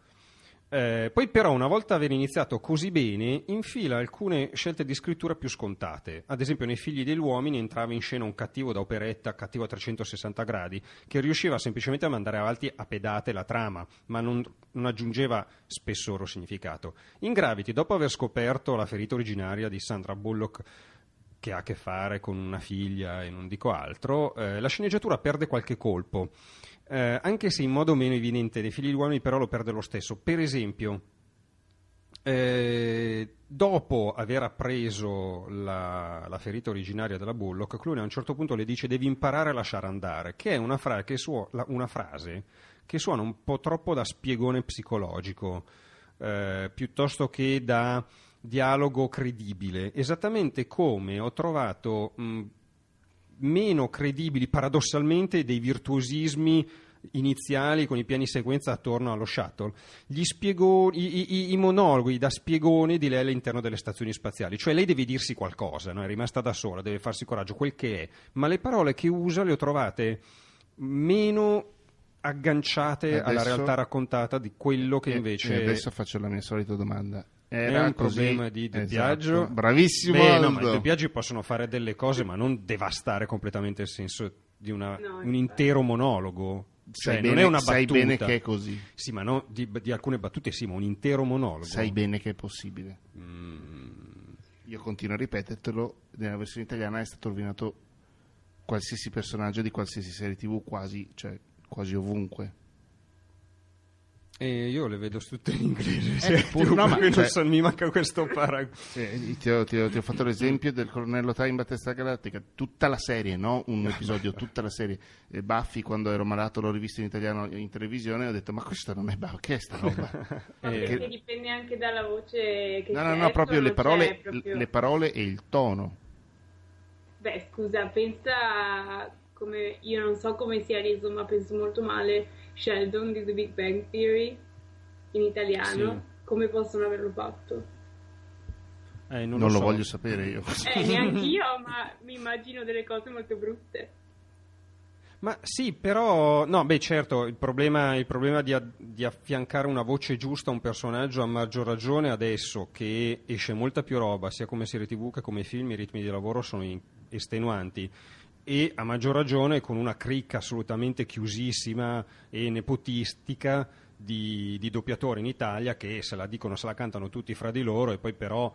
Eh, poi però una volta aver iniziato così bene infila alcune scelte di scrittura più scontate. Ad esempio nei Figli degli Uomini entrava in scena un cattivo da operetta cattivo a 360 gradi che riusciva semplicemente a mandare avanti a pedate la trama ma non, non aggiungeva spessore significato. In Gravity dopo aver scoperto la ferita originaria di Sandra Bullock che ha a che fare con una figlia e non dico altro, eh, la sceneggiatura perde qualche colpo, eh, anche se in modo meno evidente dei figli di uomini, però lo perde lo stesso. Per esempio, eh, dopo aver appreso la, la ferita originaria della Bullock, Clooney a un certo punto le dice devi imparare a lasciare andare, che è una, fra- che suo- la- una frase che suona un po' troppo da spiegone psicologico, eh, piuttosto che da dialogo credibile, esattamente come ho trovato mh, meno credibili paradossalmente dei virtuosismi iniziali con i piani sequenza attorno allo shuttle, gli spiegoni, i, i- i monologhi da spiegone di lei all'interno delle stazioni spaziali, cioè lei deve dirsi qualcosa, no? è rimasta da sola, deve farsi coraggio, quel che è, ma le parole che usa le ho trovate meno agganciate E alla adesso- realtà raccontata di quello che invece e adesso faccio la mia solita domanda. È Era un così? problema di doppiaggio. Esatto. Bravissimo Beh, no, i doppiaggi possono fare delle cose, ma non devastare completamente il senso di una- No, un intero monologo. Cioè, sai non bene, è una sai battuta. bene che è così. Sì, ma no, di, di alcune battute sì, ma un intero monologo. Sai bene che è possibile. Mm, Io continuo a ripetertelo, nella versione italiana è stato rovinato qualsiasi personaggio di qualsiasi serie tv, quasi, cioè, quasi ovunque. E io le vedo tutte in inglese. Eh, cioè, pur- no, ma- non cioè- so, mi manca questo paragone. Eh, ti, ho, ti ho- ti ho fatto l'esempio del colonnello Time Battista Galattica, tutta la serie, no un episodio, tutta la serie. E Buffy, quando ero malato, l'ho rivisto in italiano in televisione e ho detto: Ma questo non è Buffy, che è sta roba? Ma Eh, perché dipende anche dalla voce che No, c'è. no, no, proprio le parole, proprio- le parole e il tono. Beh, scusa, pensa come io non so come sia reso, ma penso molto male Sheldon di The Big Bang Theory in italiano. Sì. Come possono averlo fatto? Eh, non Non, lo so. voglio sapere io. Eh, neanch'io, ma mi immagino delle cose molto brutte. Ma sì, però, no, beh, certo, il problema, il problema di, a- di affiancare una voce giusta a un personaggio a maggior ragione adesso che esce molta più roba, sia come serie tv che come film, i ritmi di lavoro sono in- estenuanti. E a maggior ragione con una cricca assolutamente chiusissima e nepotistica di, di doppiatori in Italia che se la dicono, se la cantano tutti fra di loro e poi però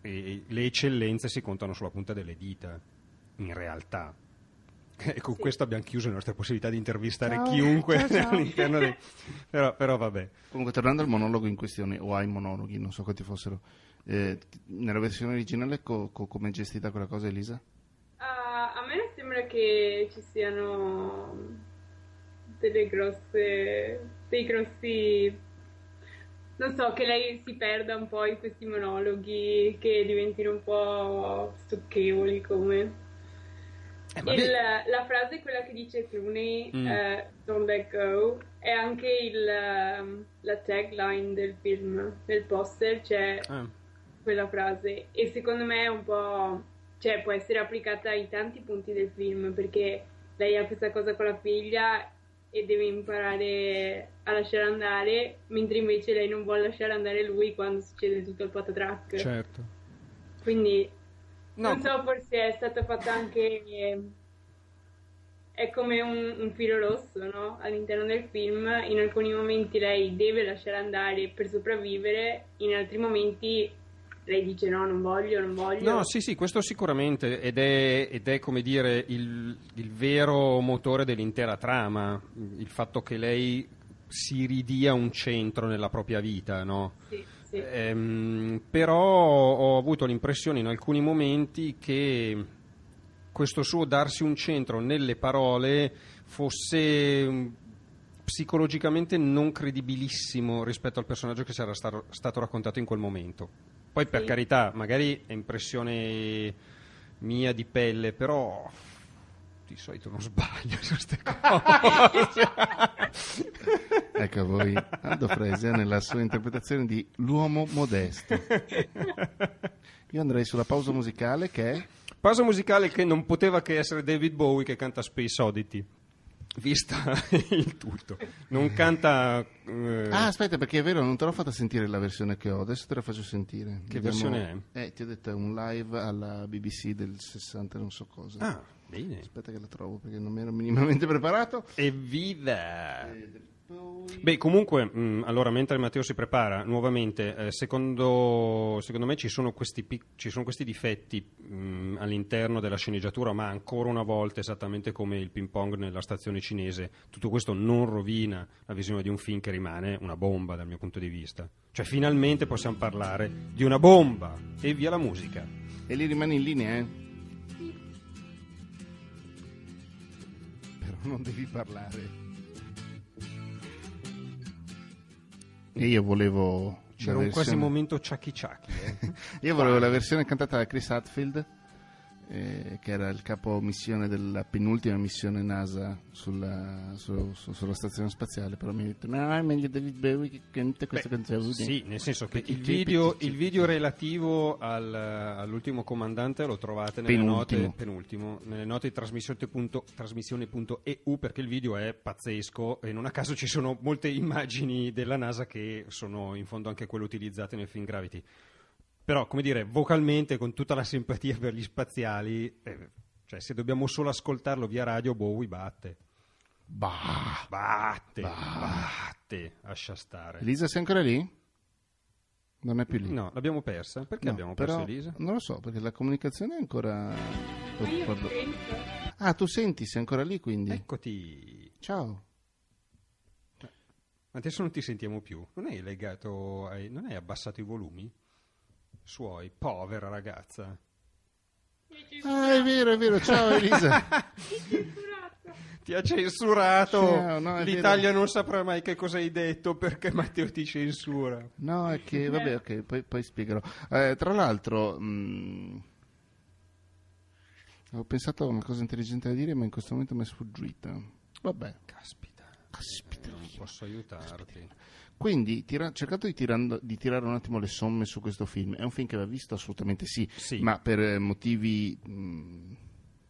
eh, le eccellenze si contano sulla punta delle dita, in realtà. E con Sì. questo abbiamo chiuso le nostre possibilità di intervistare Ciao. chiunque Ciao, ciao. all'interno dei... Però, però vabbè. Comunque, tornando al monologo in questione, o ai monologhi, non so quanti fossero, eh, nella versione originale, co- co- come è gestita quella cosa, Elisa? Sembra che ci siano delle grosse, dei grossi non so, che lei si perda un po' in questi monologhi che diventino un po' stucchevoli come... Eh, Il, la frase, quella che dice Clooney, Mm. eh, Don't Let Go, è anche il, ehm, la tagline del film, del poster, c'è Ah, quella frase. E secondo me è un po', cioè può essere applicata ai tanti punti del film perché lei ha questa cosa con la figlia e deve imparare a lasciare andare, mentre invece lei non vuole lasciare andare lui quando succede tutto il patatrack. certo. Quindi No, non so, forse è stata fatta anche. eh, È come un, un filo rosso, no? All'interno del film. In alcuni momenti lei deve lasciare andare per sopravvivere, in altri momenti lei dice no, non voglio, non voglio. No, sì, sì, questo sicuramente, ed è, ed è, come dire il, il vero motore dell'intera trama, il fatto che lei si ridia un centro nella propria vita, no? Sì, sì. Ehm, però ho avuto l'impressione in alcuni momenti che questo suo darsi un centro nelle parole fosse mm, psicologicamente non credibilissimo rispetto al personaggio che si era stato, stato raccontato in quel momento. Poi per Sì. carità, magari è impressione mia di pelle, però di solito non sbaglio su queste cose. Ecco a voi Aldo Frese nella sua interpretazione di L'uomo modesto. Io andrei sulla pausa musicale che è... Pausa musicale che non poteva che essere David Bowie che canta Space Oddity. Vista il tutto, non canta. eh, Ah, aspetta, perché è vero, non te l'ho fatta sentire la versione che ho, adesso te la faccio sentire. Che versione è? Eh, ti ho detto è un live alla BBC del 60 non so cosa. ah, bene. Aspetta che la trovo perché non mi ero minimamente preparato. Evviva! Beh, comunque, mh, allora, mentre Matteo si prepara, nuovamente, eh, secondo, secondo me ci sono questi, pic- ci sono questi difetti mh, all'interno della sceneggiatura, ma ancora una volta, esattamente come il ping pong nella stazione cinese, tutto questo non rovina la visione di un film che rimane una bomba dal mio punto di vista. Cioè, finalmente possiamo parlare di una bomba! E via la musica. E lì rimani in linea, eh? Però non devi parlare. E io volevo... C'era un quasi versione- momento ciacchi ciacchi. Eh. Io volevo la versione cantata da Chris Hadfield, eh, che era il capo missione della penultima missione NASA sulla, su- su- sulla stazione spaziale, però mi ha detto no, è meglio David Bowie che canta questa Beh, canzone. Sì, nel senso che il video, il video relativo al- all'ultimo comandante lo trovate nelle Penultimo. note, penultimo, nelle note di trasmissione punto- trasmissione.eu perché il video è pazzesco e non a caso ci sono molte immagini della NASA che sono in fondo anche quelle utilizzate nel film Gravity. Però, come dire, vocalmente, con tutta la simpatia per gli spaziali, eh, cioè se dobbiamo solo ascoltarlo via radio, Bowie batte. Bah. Batte, batte, lascia stare. Elisa sei ancora lì? Non è più lì. No, l'abbiamo persa. Perché No, abbiamo perso Elisa? Non lo so, perché la comunicazione è ancora... Ma. Ah, tu senti, sei ancora lì quindi? Eccoti. Ciao. Adesso non ti sentiamo più. Non hai legato, ai- non hai abbassato i volumi? Suoi, povera ragazza. Ah, è vero, è vero. Ciao Elisa. Ti ha censurato. Ciao, no, L'Italia vero. non saprà mai che cosa hai detto perché Matteo ti censura. No, è che, vabbè, ok, poi, poi spiegherò. Eh, tra l'altro, mh, avevo pensato a una cosa intelligente da dire, ma in questo momento mi è sfuggita. Vabbè. Caspita. Caspita. Non posso aiutarti. Quindi, tira- cercato di, tirando- di tirare un attimo le somme su questo film. È un film che va visto? Assolutamente sì. Sì. Ma per eh, motivi mh,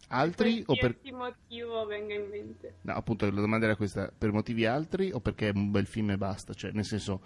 altri o per... Motivo venga in mente. No, appunto, la domanda era questa. Per motivi altri o perché è un bel film e basta? Cioè, nel senso...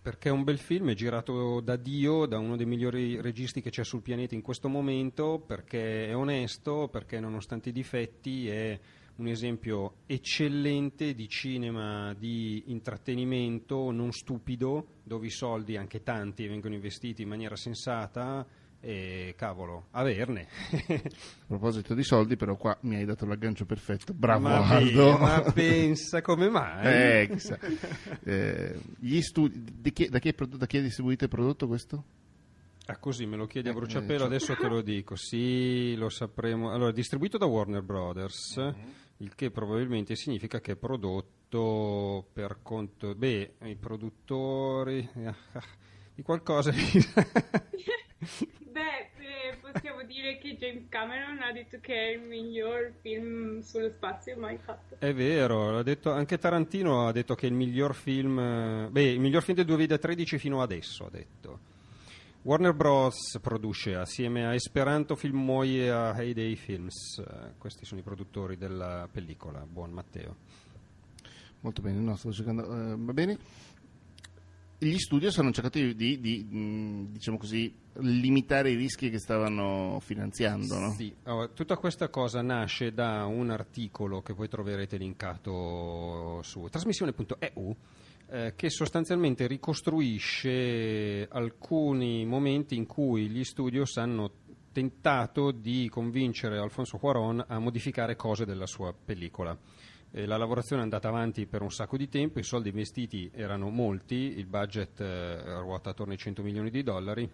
Perché è un bel film, è girato da Dio, da uno dei migliori registi che c'è sul pianeta in questo momento, perché è onesto, perché nonostante i difetti è un esempio eccellente di cinema di intrattenimento non stupido, dove i soldi, anche tanti, vengono investiti in maniera sensata e cavolo, averne. A proposito di soldi, però qua mi hai dato l'aggancio perfetto. Bravo ma, Aldo. beh, ma pensa come mai? Eh, chissà. Eh, gli studi... di chi- da, chi è prodotto- da chi è distribuito e prodotto questo? Ah, così me lo chiedi a Eh, bruciapelo, eh, adesso te lo dico. Sì, lo sapremo. Allora, distribuito da Warner Brothers, Mhm. Il che probabilmente significa che è prodotto per conto... Beh, i produttori... di qualcosa... Beh, eh, possiamo dire che James Cameron ha detto che è il miglior film sullo spazio mai fatto. È vero, detto, anche Tarantino ha detto che è il miglior film... Beh, il miglior film del 2013 fino adesso, ha detto. Warner Bros. produce assieme a Esperanto Filmoi e a Heyday Films. questi sono i produttori della pellicola. Buon Matteo. Molto bene, no, stavo cercando. Uh, va bene. Gli studios hanno cercato di, di, mh, diciamo così, limitare i rischi che stavano finanziando. No? Sì, allora, tutta questa cosa nasce da un articolo che voi troverete linkato su trasmissione.eu eh, che sostanzialmente ricostruisce alcuni momenti in cui gli studios hanno tentato di convincere Alfonso Cuaron a modificare cose della sua pellicola. Eh, la lavorazione è andata avanti per un sacco di tempo, i soldi investiti erano molti, il budget eh, ruota attorno ai 100 milioni di dollari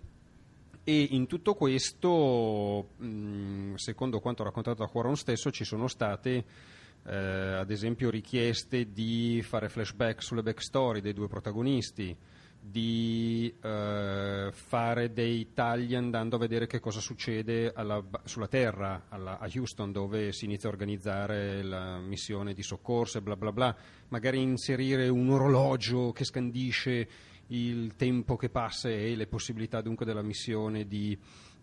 e in tutto questo, mh, secondo quanto raccontato da Cuaron stesso, ci sono state eh, ad esempio richieste di fare flashback sulle backstory dei due protagonisti, di eh, fare dei tagli andando a vedere che cosa succede alla, sulla Terra, alla, a Houston, dove si inizia a organizzare la missione di soccorso e bla bla bla, magari inserire un orologio che scandisce il tempo che passa e le possibilità dunque della missione di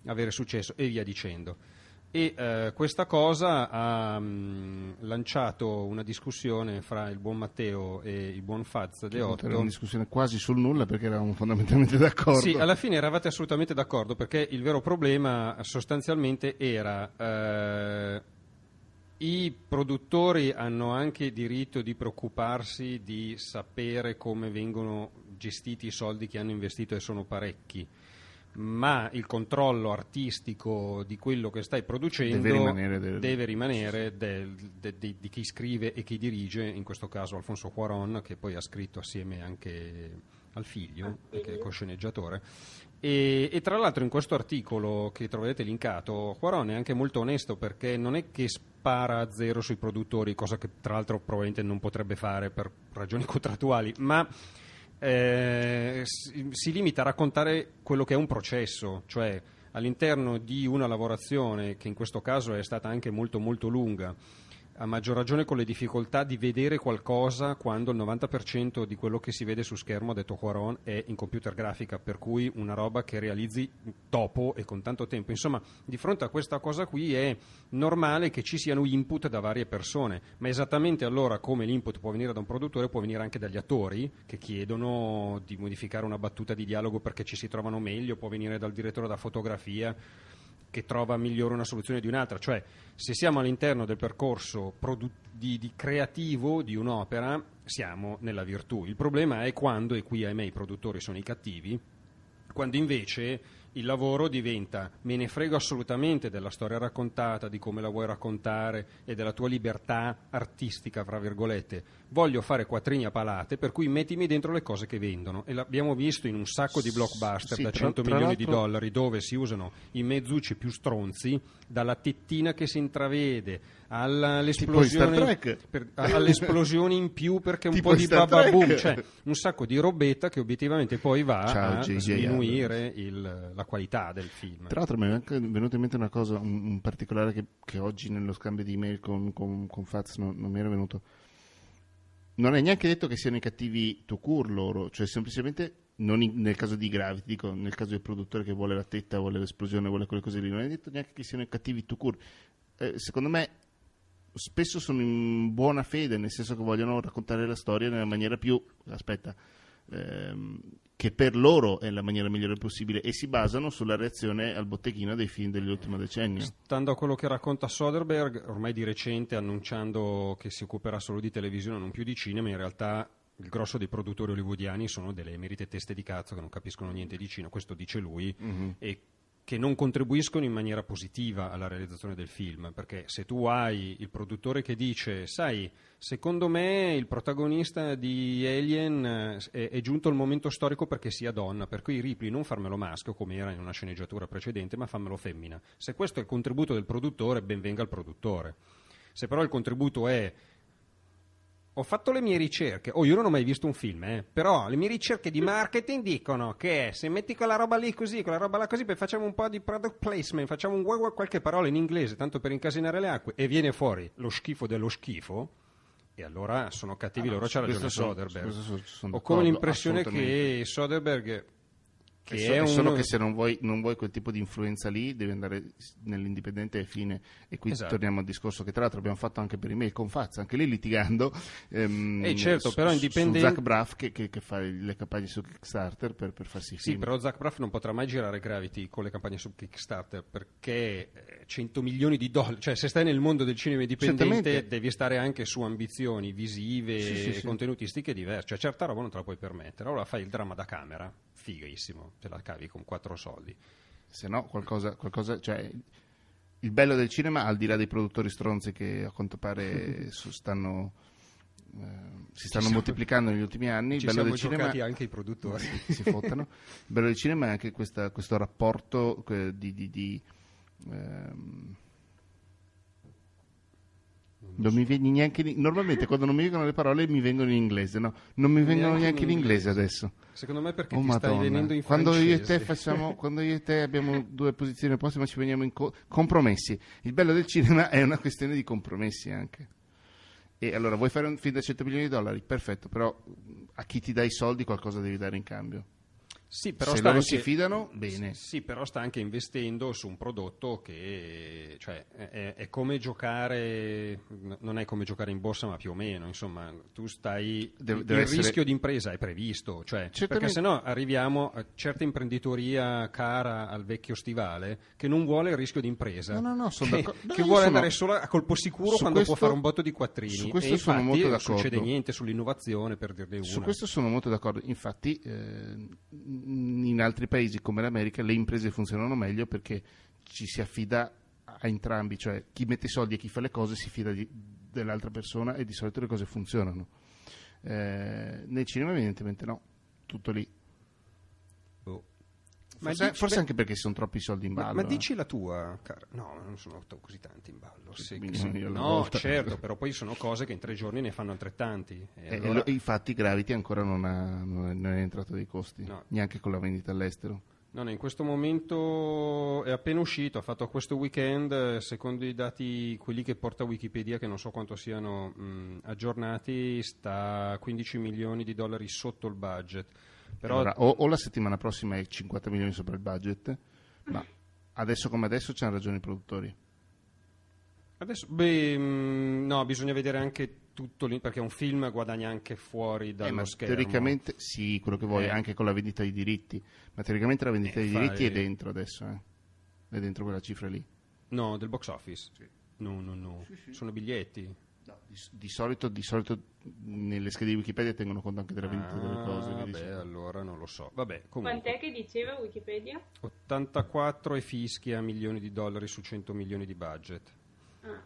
avere successo e via dicendo e eh, questa cosa ha mh, mm, lanciato una discussione fra il buon Matteo e il buon Faz De Otto. Era una discussione quasi sul nulla perché eravamo fondamentalmente d'accordo. Sì, alla fine eravate assolutamente d'accordo perché il vero problema sostanzialmente era eh, i produttori hanno anche diritto di preoccuparsi di sapere come vengono gestiti i soldi che hanno investito e sono parecchi ma il controllo artistico di quello che stai producendo deve rimanere, del... deve rimanere del, de, de, di chi scrive e chi dirige, in questo caso Alfonso Cuaron, che poi ha scritto assieme anche al figlio, che è co-sceneggiatore. E, e, tra l'altro in questo articolo che troverete linkato, Cuaron è anche molto onesto perché non è che spara a zero sui produttori, cosa che tra l'altro probabilmente non potrebbe fare per ragioni contrattuali, ma eh, si, limita a raccontare quello che è un processo, cioè all'interno di una lavorazione che in questo caso è stata anche molto molto lunga a maggior ragione con le difficoltà di vedere qualcosa quando il 90% di quello che si vede su schermo, ha detto Quaron, è in computer grafica, per cui una roba che realizzi dopo e con tanto tempo. Insomma, di fronte a questa cosa qui è normale che ci siano input da varie persone, ma esattamente allora come l'input può venire da un produttore, può venire anche dagli attori che chiedono di modificare una battuta di dialogo perché ci si trovano meglio, può venire dal direttore da fotografia che trova migliore una soluzione di un'altra, cioè se siamo all'interno del percorso produ- di, di creativo di un'opera siamo nella virtù. Il problema è quando, e qui ahimè i produttori sono i cattivi, quando invece il lavoro diventa me ne frego assolutamente della storia raccontata, di come la vuoi raccontare e della tua libertà artistica, fra virgolette. Voglio fare quattrini a palate, per cui mettimi dentro le cose che vendono. E l'abbiamo visto in un sacco di blockbuster sì, da tra, 100 tra milioni di dollari dove si usano i mezzucci più stronzi, dalla tettina che si intravede all'esplosione, per, all'esplosione in più perché un tipo po' di bababoom, cioè un sacco di robetta che obiettivamente poi va Ciao, a J.J. sminuire il, la qualità del film. Tra l'altro mi è anche venuta in mente una cosa, un, un particolare che, che, oggi nello scambio di email con, con, con Faz non, non mi era venuto. Non è neanche detto che siano i cattivi to cure loro, cioè semplicemente in, nel caso di Gravity, dico nel caso del produttore che vuole la tetta, vuole l'esplosione, vuole quelle cose lì, non è detto neanche che siano i cattivi to cure. Eh, secondo me spesso sono in buona fede, nel senso che vogliono raccontare la storia nella maniera più aspetta, ehm, che per loro è la maniera migliore possibile e si basano sulla reazione al botteghino dei film dell'ultimo decennio. Stando a quello che racconta Soderbergh, ormai di recente annunciando che si occuperà solo di televisione, non più di cinema, in realtà il grosso dei produttori hollywoodiani sono delle emerite teste di cazzo che non capiscono niente di cinema, questo dice lui, Mm-hmm. e che non contribuiscono in maniera positiva alla realizzazione del film, perché se tu hai il produttore che dice, sai, secondo me il protagonista di Alien eh, è, è giunto il momento storico perché sia donna, per cui Ripley non farmelo maschio come era in una sceneggiatura precedente, ma fammelo femmina. Se questo è il contributo del produttore, ben venga il produttore. Se però il contributo è ho fatto le mie ricerche, oh io non ho mai visto un film, eh, però le mie ricerche di marketing dicono che se metti quella roba lì così, quella roba là così, poi facciamo un po' di product placement, facciamo un qualche parola in inglese, tanto per incasinare le acque, e viene fuori lo schifo dello schifo, e allora sono cattivi Ah, loro, c'ha ragione Soderbergh. sono- sono Ho come l'impressione che. Soderbergh, che È, so- è uno... solo che se non vuoi, non vuoi quel tipo di influenza lì, devi andare nell'indipendente e fine. E qui Esatto. torniamo al discorso che tra l'altro abbiamo fatto anche per email con Fazza, anche lì litigando. ehm, Eh, certo, su- però indipendente- Su Zach Braff che, che- che fa le campagne su Kickstarter per, per farsi i Sì, film. però Zach Braff non potrà mai girare Gravity con le campagne su Kickstarter perché eh, 100 milioni di dollari, cioè se stai nel mondo del cinema indipendente devi stare anche su ambizioni visive Sì, sì, e sì. contenutistiche diverse, cioè certa roba non te la puoi permettere, allora fai il dramma da camera, fighissimo, te la cavi con quattro soldi. Se no, qualcosa, qualcosa cioè, il bello del cinema, al di là dei produttori stronzi che a quanto pare stanno, eh, si stanno siamo- moltiplicando negli ultimi anni, il bello del cinema anche i produttori. si fottano. Il bello del cinema è anche questa- questo rapporto eh, di... di- di, ehm, non mi viene neanche in- normalmente quando non mi vengono le parole mi vengono in inglese, no? Non mi vengono Neanche neanche in in inglese adesso. Secondo me perché Oh, ti stai Madonna. venendo in quando io, e te francese. facciamo, quando io e te abbiamo due posizioni opposte ma ci veniamo in co- compromessi. Il bello del cinema è una questione di compromessi anche. E allora vuoi fare un film da 100 milioni di dollari? Perfetto, però a chi ti dai i soldi qualcosa devi dare in cambio. Sì, però Se sta loro anche- si fidano, bene. Sì, però sta anche investendo su un prodotto che cioè, è, è come giocare, non è come giocare in borsa, ma più o meno. Insomma, tu stai. Deve- il deve essere- rischio di impresa è previsto, cioè, perché se no arriviamo a certa imprenditoria cara al vecchio stivale che non vuole il rischio di impresa. No, no, no, sono che. No, che vuole sono- andare solo a colpo sicuro Su quando può questo- fare un botto di quattrini. su questo e sono molto non d'accordo. succede niente sull'innovazione, per dirne una. Su questo sono molto d'accordo. Infatti, eh, in altri paesi come l'America le imprese funzionano meglio perché ci si affida a entrambi, cioè chi mette i soldi e chi fa le cose si fida di- dell'altra persona e di solito le cose funzionano. Eh, nel cinema, evidentemente, no, tutto lì. Ma Forse, dici- forse beh, anche perché ci sono troppi soldi in Ma, ballo. ma eh. dici la tua, cara. No, non sono così tanti in ballo. Sì, No, volta. certo, però poi sono cose che in tre giorni ne fanno altrettanti. E Eh, allora- lo- infatti, Gravity ancora non, ha, non è, entrato dei costi, No. neanche con la vendita all'estero. No, no, in questo momento è appena uscito, ha fatto questo weekend, eh, secondo i dati, quelli che porta Wikipedia, che non so quanto siano mh, aggiornati, sta a 15 milioni di dollari sotto il budget. Però Allora, o, o la settimana prossima è 50 milioni sopra il budget, ma adesso come adesso c'hanno ragione i produttori. adesso, beh, mh, no, bisogna vedere anche tutto lì, perché un film guadagna anche fuori Eh, dallo ma schermo. teoricamente sì, quello che vuoi, Eh. anche con la vendita dei diritti, ma teoricamente la vendita Eh, dei fai- diritti è dentro adesso, eh. è dentro quella cifra lì. No, del box office. No, no, no. Sono biglietti. Di, di solito, di solito nelle schede di Wikipedia tengono conto anche della vendita delle cose. Ah, beh, dicendo. allora non lo so. Vabbè, comunque. Quant'è che diceva Wikipedia? 84 e fischia milioni di dollari su 100 milioni di budget. Ah.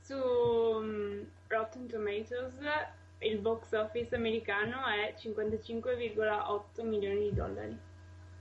Su mm, Rotten Tomatoes il box office americano è 55,8 milioni di dollari.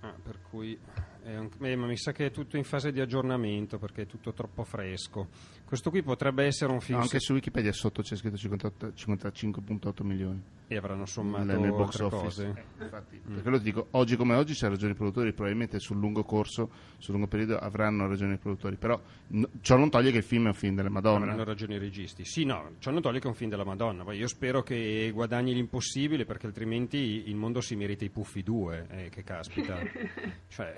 Ah, per cui eh, ma mi sa che è tutto in fase di aggiornamento perché è tutto troppo fresco. Questo qui potrebbe essere un film No, anche su Wikipedia sotto c'è scritto 58 55.8 milioni. e avranno sommato nel, nel box altre office. cose. Eh, infatti, per quello ti dico, oggi come oggi c'ha ragione i produttori, probabilmente sul lungo corso, sul lungo periodo avranno ragione i produttori, però no- ciò non toglie che il film è un film della Madonna. Avranno ragione i registi. Sì, no, ciò non toglie che è un film della Madonna. Poi io spero che guadagni l'impossibile perché altrimenti il mondo si merita i puffi due. Eh, che caspita. cioè.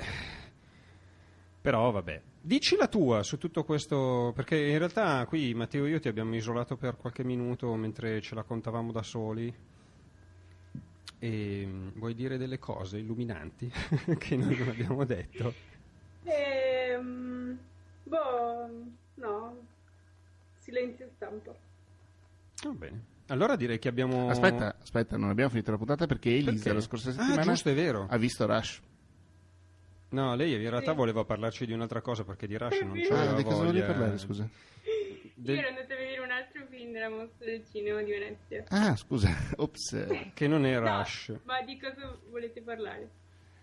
Però vabbè. Dici la tua su tutto questo, perché in realtà qui Matteo e io ti abbiamo isolato per qualche minuto mentre ce la contavamo da soli. E mm, vuoi dire delle cose illuminanti che noi non abbiamo detto? Ehm, boh, no, silenzio stampa. Va bene. Allora direi che abbiamo. Aspetta, aspetta, non abbiamo finito la puntata perché Elisa Perché? la scorsa Ah, settimana giusto, è vero. ha visto Rush. No, lei in realtà Sì. voleva parlarci di un'altra cosa perché di Rush non c'aveva Ah, di cosa voglia. volevi parlare, scusa? Del- Io ero andata a vedere un altro film della mostra del cinema di Venezia. Ah, scusa, ops. Che non è No, Rush. ma di cosa volete parlare?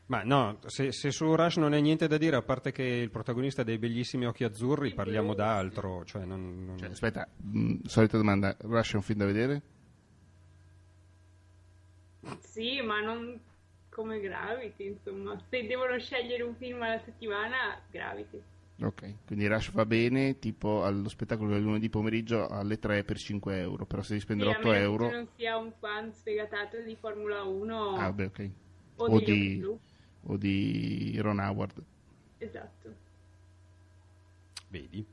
Ma no, se, se su Rush non è niente da dire, a parte che il protagonista ha dei bellissimi occhi azzurri, parliamo d'altro. Cioè non, non- Cioè, aspetta, mh, solita domanda, Rush è un film da vedere? Sì, ma non come Gravity, insomma. Se devono scegliere un film alla settimana, Gravity. Ok, quindi Rush va bene, tipo allo spettacolo del lunedì pomeriggio alle 3 per 5 euro, però se devi Sì, spendere a 8 meno che euro... non sia un fan sfegatato di Formula 1 Ah, beh, ok. o, o di-. O di Ron Howard. Esatto. Vedi?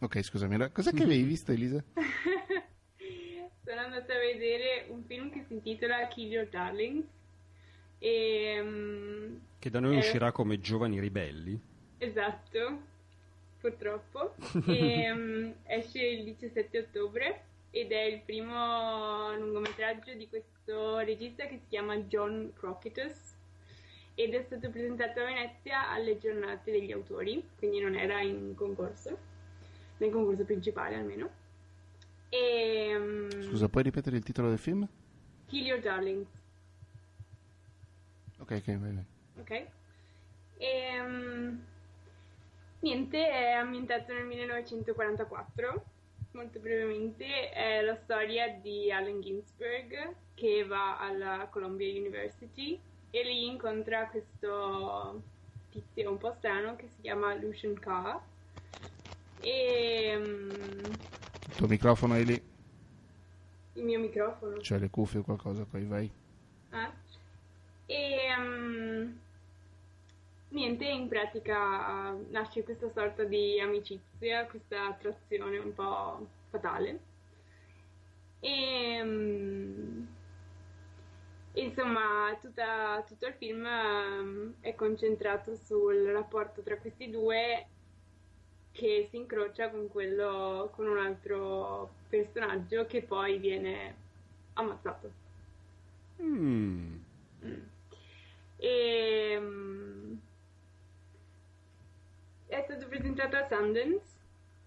Ok, scusami, cos'è che avevi visto Elisa? Sono andata a vedere un film che si intitola Kill Your Darlings. E, mm, Che da noi Eh. uscirà come Giovani Ribelli. Esatto, purtroppo. E, mm, esce il 17 ottobre ed è il primo lungometraggio di questo regista che si chiama John Crocketus ed è stato presentato a Venezia alle giornate degli autori, quindi non era in concorso, nel concorso principale almeno. E, mm, Scusa, puoi ripetere il titolo del film? Kill Your Darlings. Ok, ok, vai, vai. Ok. Ehm, niente, è ambientato nel 1944. Molto brevemente, è la storia di Allen Ginsberg che va alla Columbia University e lì incontra questo tizio un po' strano che si chiama Lucian K. E mm, Il tuo microfono è lì, il mio microfono. cioè le cuffie o qualcosa, poi vai. Eh? E mm, niente, in pratica nasce questa sorta di amicizia, questa attrazione un po' fatale. E mm, insomma, tutta- tutto il film mm, è concentrato sul rapporto tra questi due che si incrocia con quello con un altro personaggio che poi viene ammazzato. Mm. E, mm, è stato presentato a Sundance,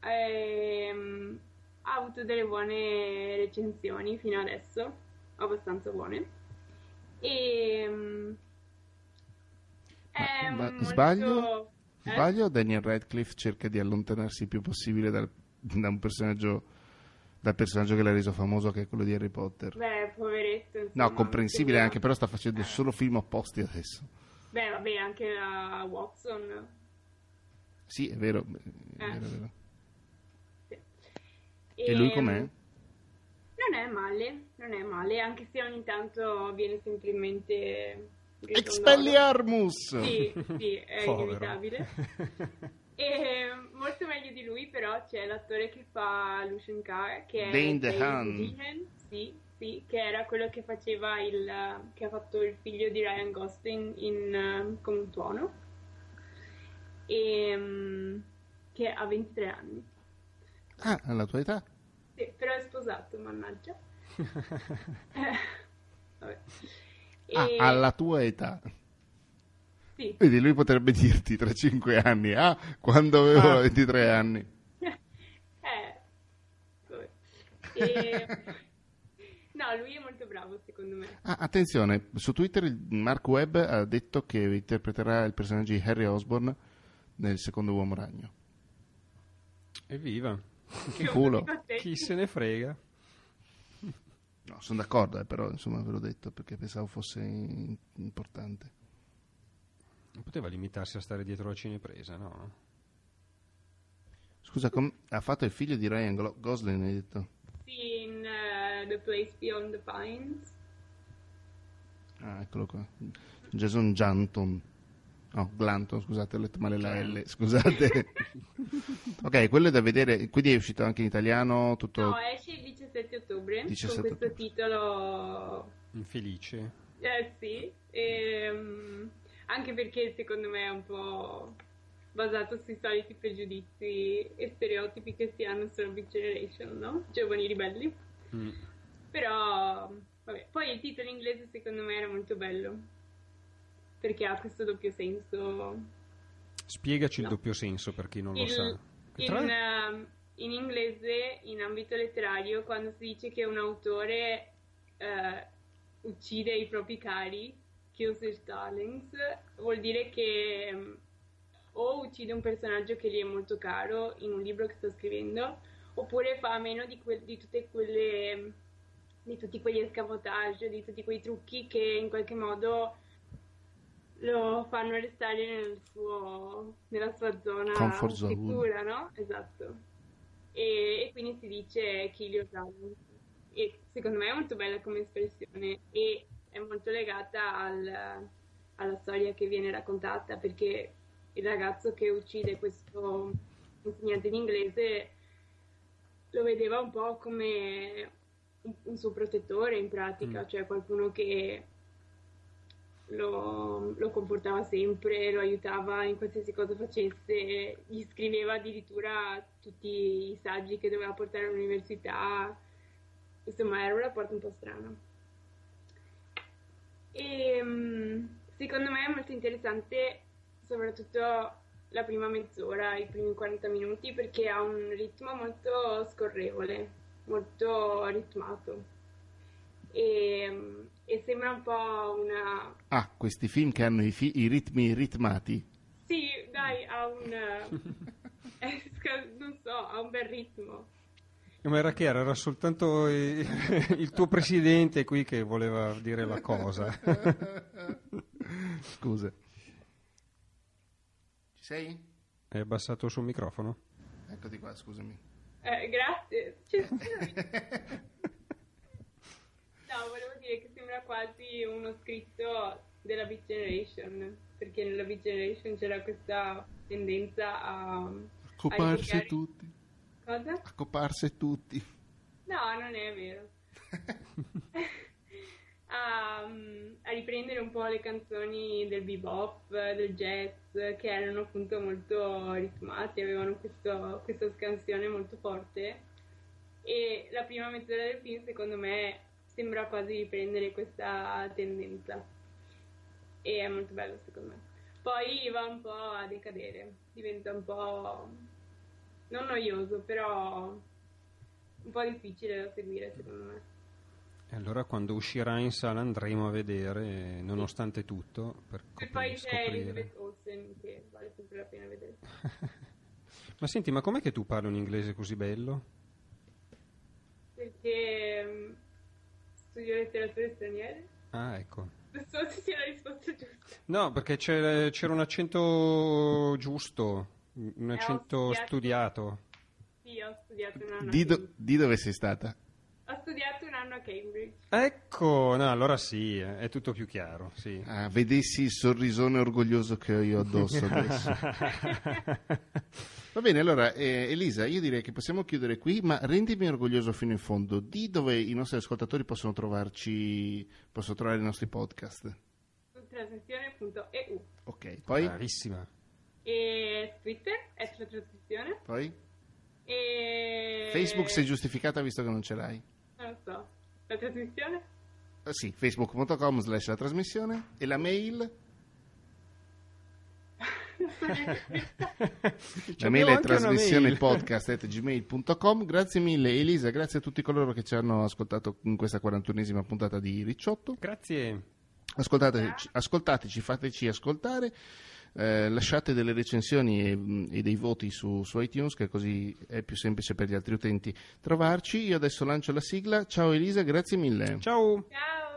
ehm, ha avuto delle buone recensioni fino adesso, abbastanza buone. E, è Ma- ma molto- sbaglio? eh? Sbaglio, Daniel Radcliffe cerca di allontanarsi il più possibile dal, da un personaggio, dal personaggio che l'ha reso famoso, che è quello di Harry Potter. Beh, poveretto. No, insomma, comprensibile sembra- anche, però sta facendo solo film opposti adesso. Beh, vabbè, anche a Watson. Sì, è vero, è Eh. vero, è vero. sì. E lui Ehm, com'è? Non è male, non è male, anche se ogni tanto viene semplicemente Expelliarmus! Sì, sì, è inevitabile. E molto meglio di lui, però, c'è l'attore che fa Lucian K, che è Dane Dane DeHaan. DeHaan, sì, sì, che era quello che faceva il che ha fatto il figlio di Ryan Gosling in eh, Come un tuono. E, mm, che ha 23 anni. Ah, alla tua età? Sì, però è sposato, mannaggia. Eh. Ah, E- alla tua età. Sì. Vedi, lui potrebbe dirti tra 5 anni, ah, quando avevo Ah. 23 anni. Eh. E- No, lui è molto bravo, secondo me. Ah, attenzione, su Twitter Mark Webb ha detto che interpreterà il personaggio di Harry Osborn nel secondo Uomo Ragno. Evviva! Che culo. Chi se ne frega? No, sono d'accordo, eh, però insomma ve l'ho detto perché pensavo fosse in- importante. Non poteva limitarsi a stare dietro la cinepresa, no? Scusa, com- ha fatto il figlio di Ryan Glo- Gosling, hai detto? Sì, in eh, The Place Beyond the Pines. Ah, eccolo qua. Jason Janton. No, Glanton, scusate, ho letto male la L, scusate. ok, quello è da vedere, quindi è uscito anche in italiano, tutto... No, esce il 17 ottobre 17 con questo ottobre. titolo. Infelice. Eh sì, ehm, anche perché secondo me è un po' basato sui soliti pregiudizi e stereotipi che si hanno sulla Big Generation, no? Giovani ribelli. Mm. Però, vabbè, poi il titolo inglese secondo me era molto bello. Perché ha questo doppio senso. Spiegaci il No. doppio senso per chi non lo Il- sa. Che in, ehm, in inglese, in ambito letterario, quando si dice che un autore eh, uccide i propri cari, Kills His Darlings, vuol dire che mm, o uccide un personaggio che gli è molto caro in un libro che sta scrivendo, oppure fa a meno di, que- di tutte quelle di tutti quegli escamotage, di tutti quei trucchi che in qualche modo lo fanno restare nel suo, nella sua zona Comfort zone. sicura, no? Esatto. E, e quindi si dice kill your darling. E secondo me è molto bella come espressione e è molto legata al- alla storia che viene raccontata perché il ragazzo che uccide questo insegnante di inglese lo vedeva un po' come un, un suo protettore in pratica, Mm. cioè qualcuno che lo, lo comportava sempre, lo aiutava in qualsiasi cosa facesse, gli scriveva addirittura tutti i saggi che doveva portare all'università, insomma era un rapporto un po' strano. E mm, secondo me è molto interessante soprattutto la prima mezz'ora, i primi 40 minuti, perché ha un ritmo molto scorrevole, molto ritmato. E, e sembra un po' una... Ah, questi film che hanno i, fi- i ritmi ritmati. Sì, dai, ha un... eh, sca- non so, ha un bel ritmo. Ma era che era? Soltanto il, tuo presidente qui che voleva dire la cosa. Scusa. Ci sei? Hai abbassato il suo microfono? Eccoti qua, scusami. Eh, grazie. Cioè, scusami. No, volevo dire che sembra quasi uno scritto della Beat Generation, perché nella Beat Generation c'era questa tendenza a... Coparsi a tutti. Cosa? A coparsi tutti. No, non è vero. a, a riprendere un po' le canzoni del bebop, del jazz, che erano appunto molto ritmate, avevano questo- questa scansione molto forte. E la prima mezz'ora del film, secondo me, sembra quasi riprendere questa tendenza. E è molto bello, secondo me. Poi va un po' a decadere, diventa un po' non noioso, però un po' difficile da seguire, secondo me. E allora quando uscirà in sala andremo a vedere, nonostante tutto, per E poi c'è. Elizabeth Olsen che vale sempre la pena vedere. Ma senti, ma com'è che tu parli un inglese così bello? Perché mm, studio letterature straniere. Ah, ecco. Non so se sia la risposta giusta. No, perché c'è- c'era un accento giusto, un accento studiato. studiato. Sì, ho studiato un anno Di, a do- Cambridge. di dove sei stata? Ho studiato un anno a Cambridge. Ecco, no, allora sì, eh, è tutto più chiaro, sì. Ah, vedessi il sorrisone orgoglioso che ho io addosso adesso. Va bene, allora eh, Elisa, io direi che possiamo chiudere qui, ma rendimi orgoglioso fino in fondo. Di dove i nostri ascoltatori possono trovarci, possono trovare i nostri podcast. Su trasmissione.eu. Ok, poi? Bravissima. E Twitter è la trasmissione. Poi? E... Facebook sei giustificata visto che non ce l'hai. Non lo so. La trasmissione? Ah, sì, facebook.com slash la trasmissione e la mail? La mail è trasmissione podcast at gmail.com. Grazie mille Elisa, grazie a tutti coloro che ci hanno ascoltato in questa 41esima puntata di Ricciotto. Grazie. Ascoltateci, ascoltateci fateci ascoltare, eh, lasciate delle recensioni e, e dei voti su, su iTunes che così è più semplice per gli altri utenti trovarci. Io adesso lancio la sigla. Ciao Elisa, grazie mille. Ciao. Ciao.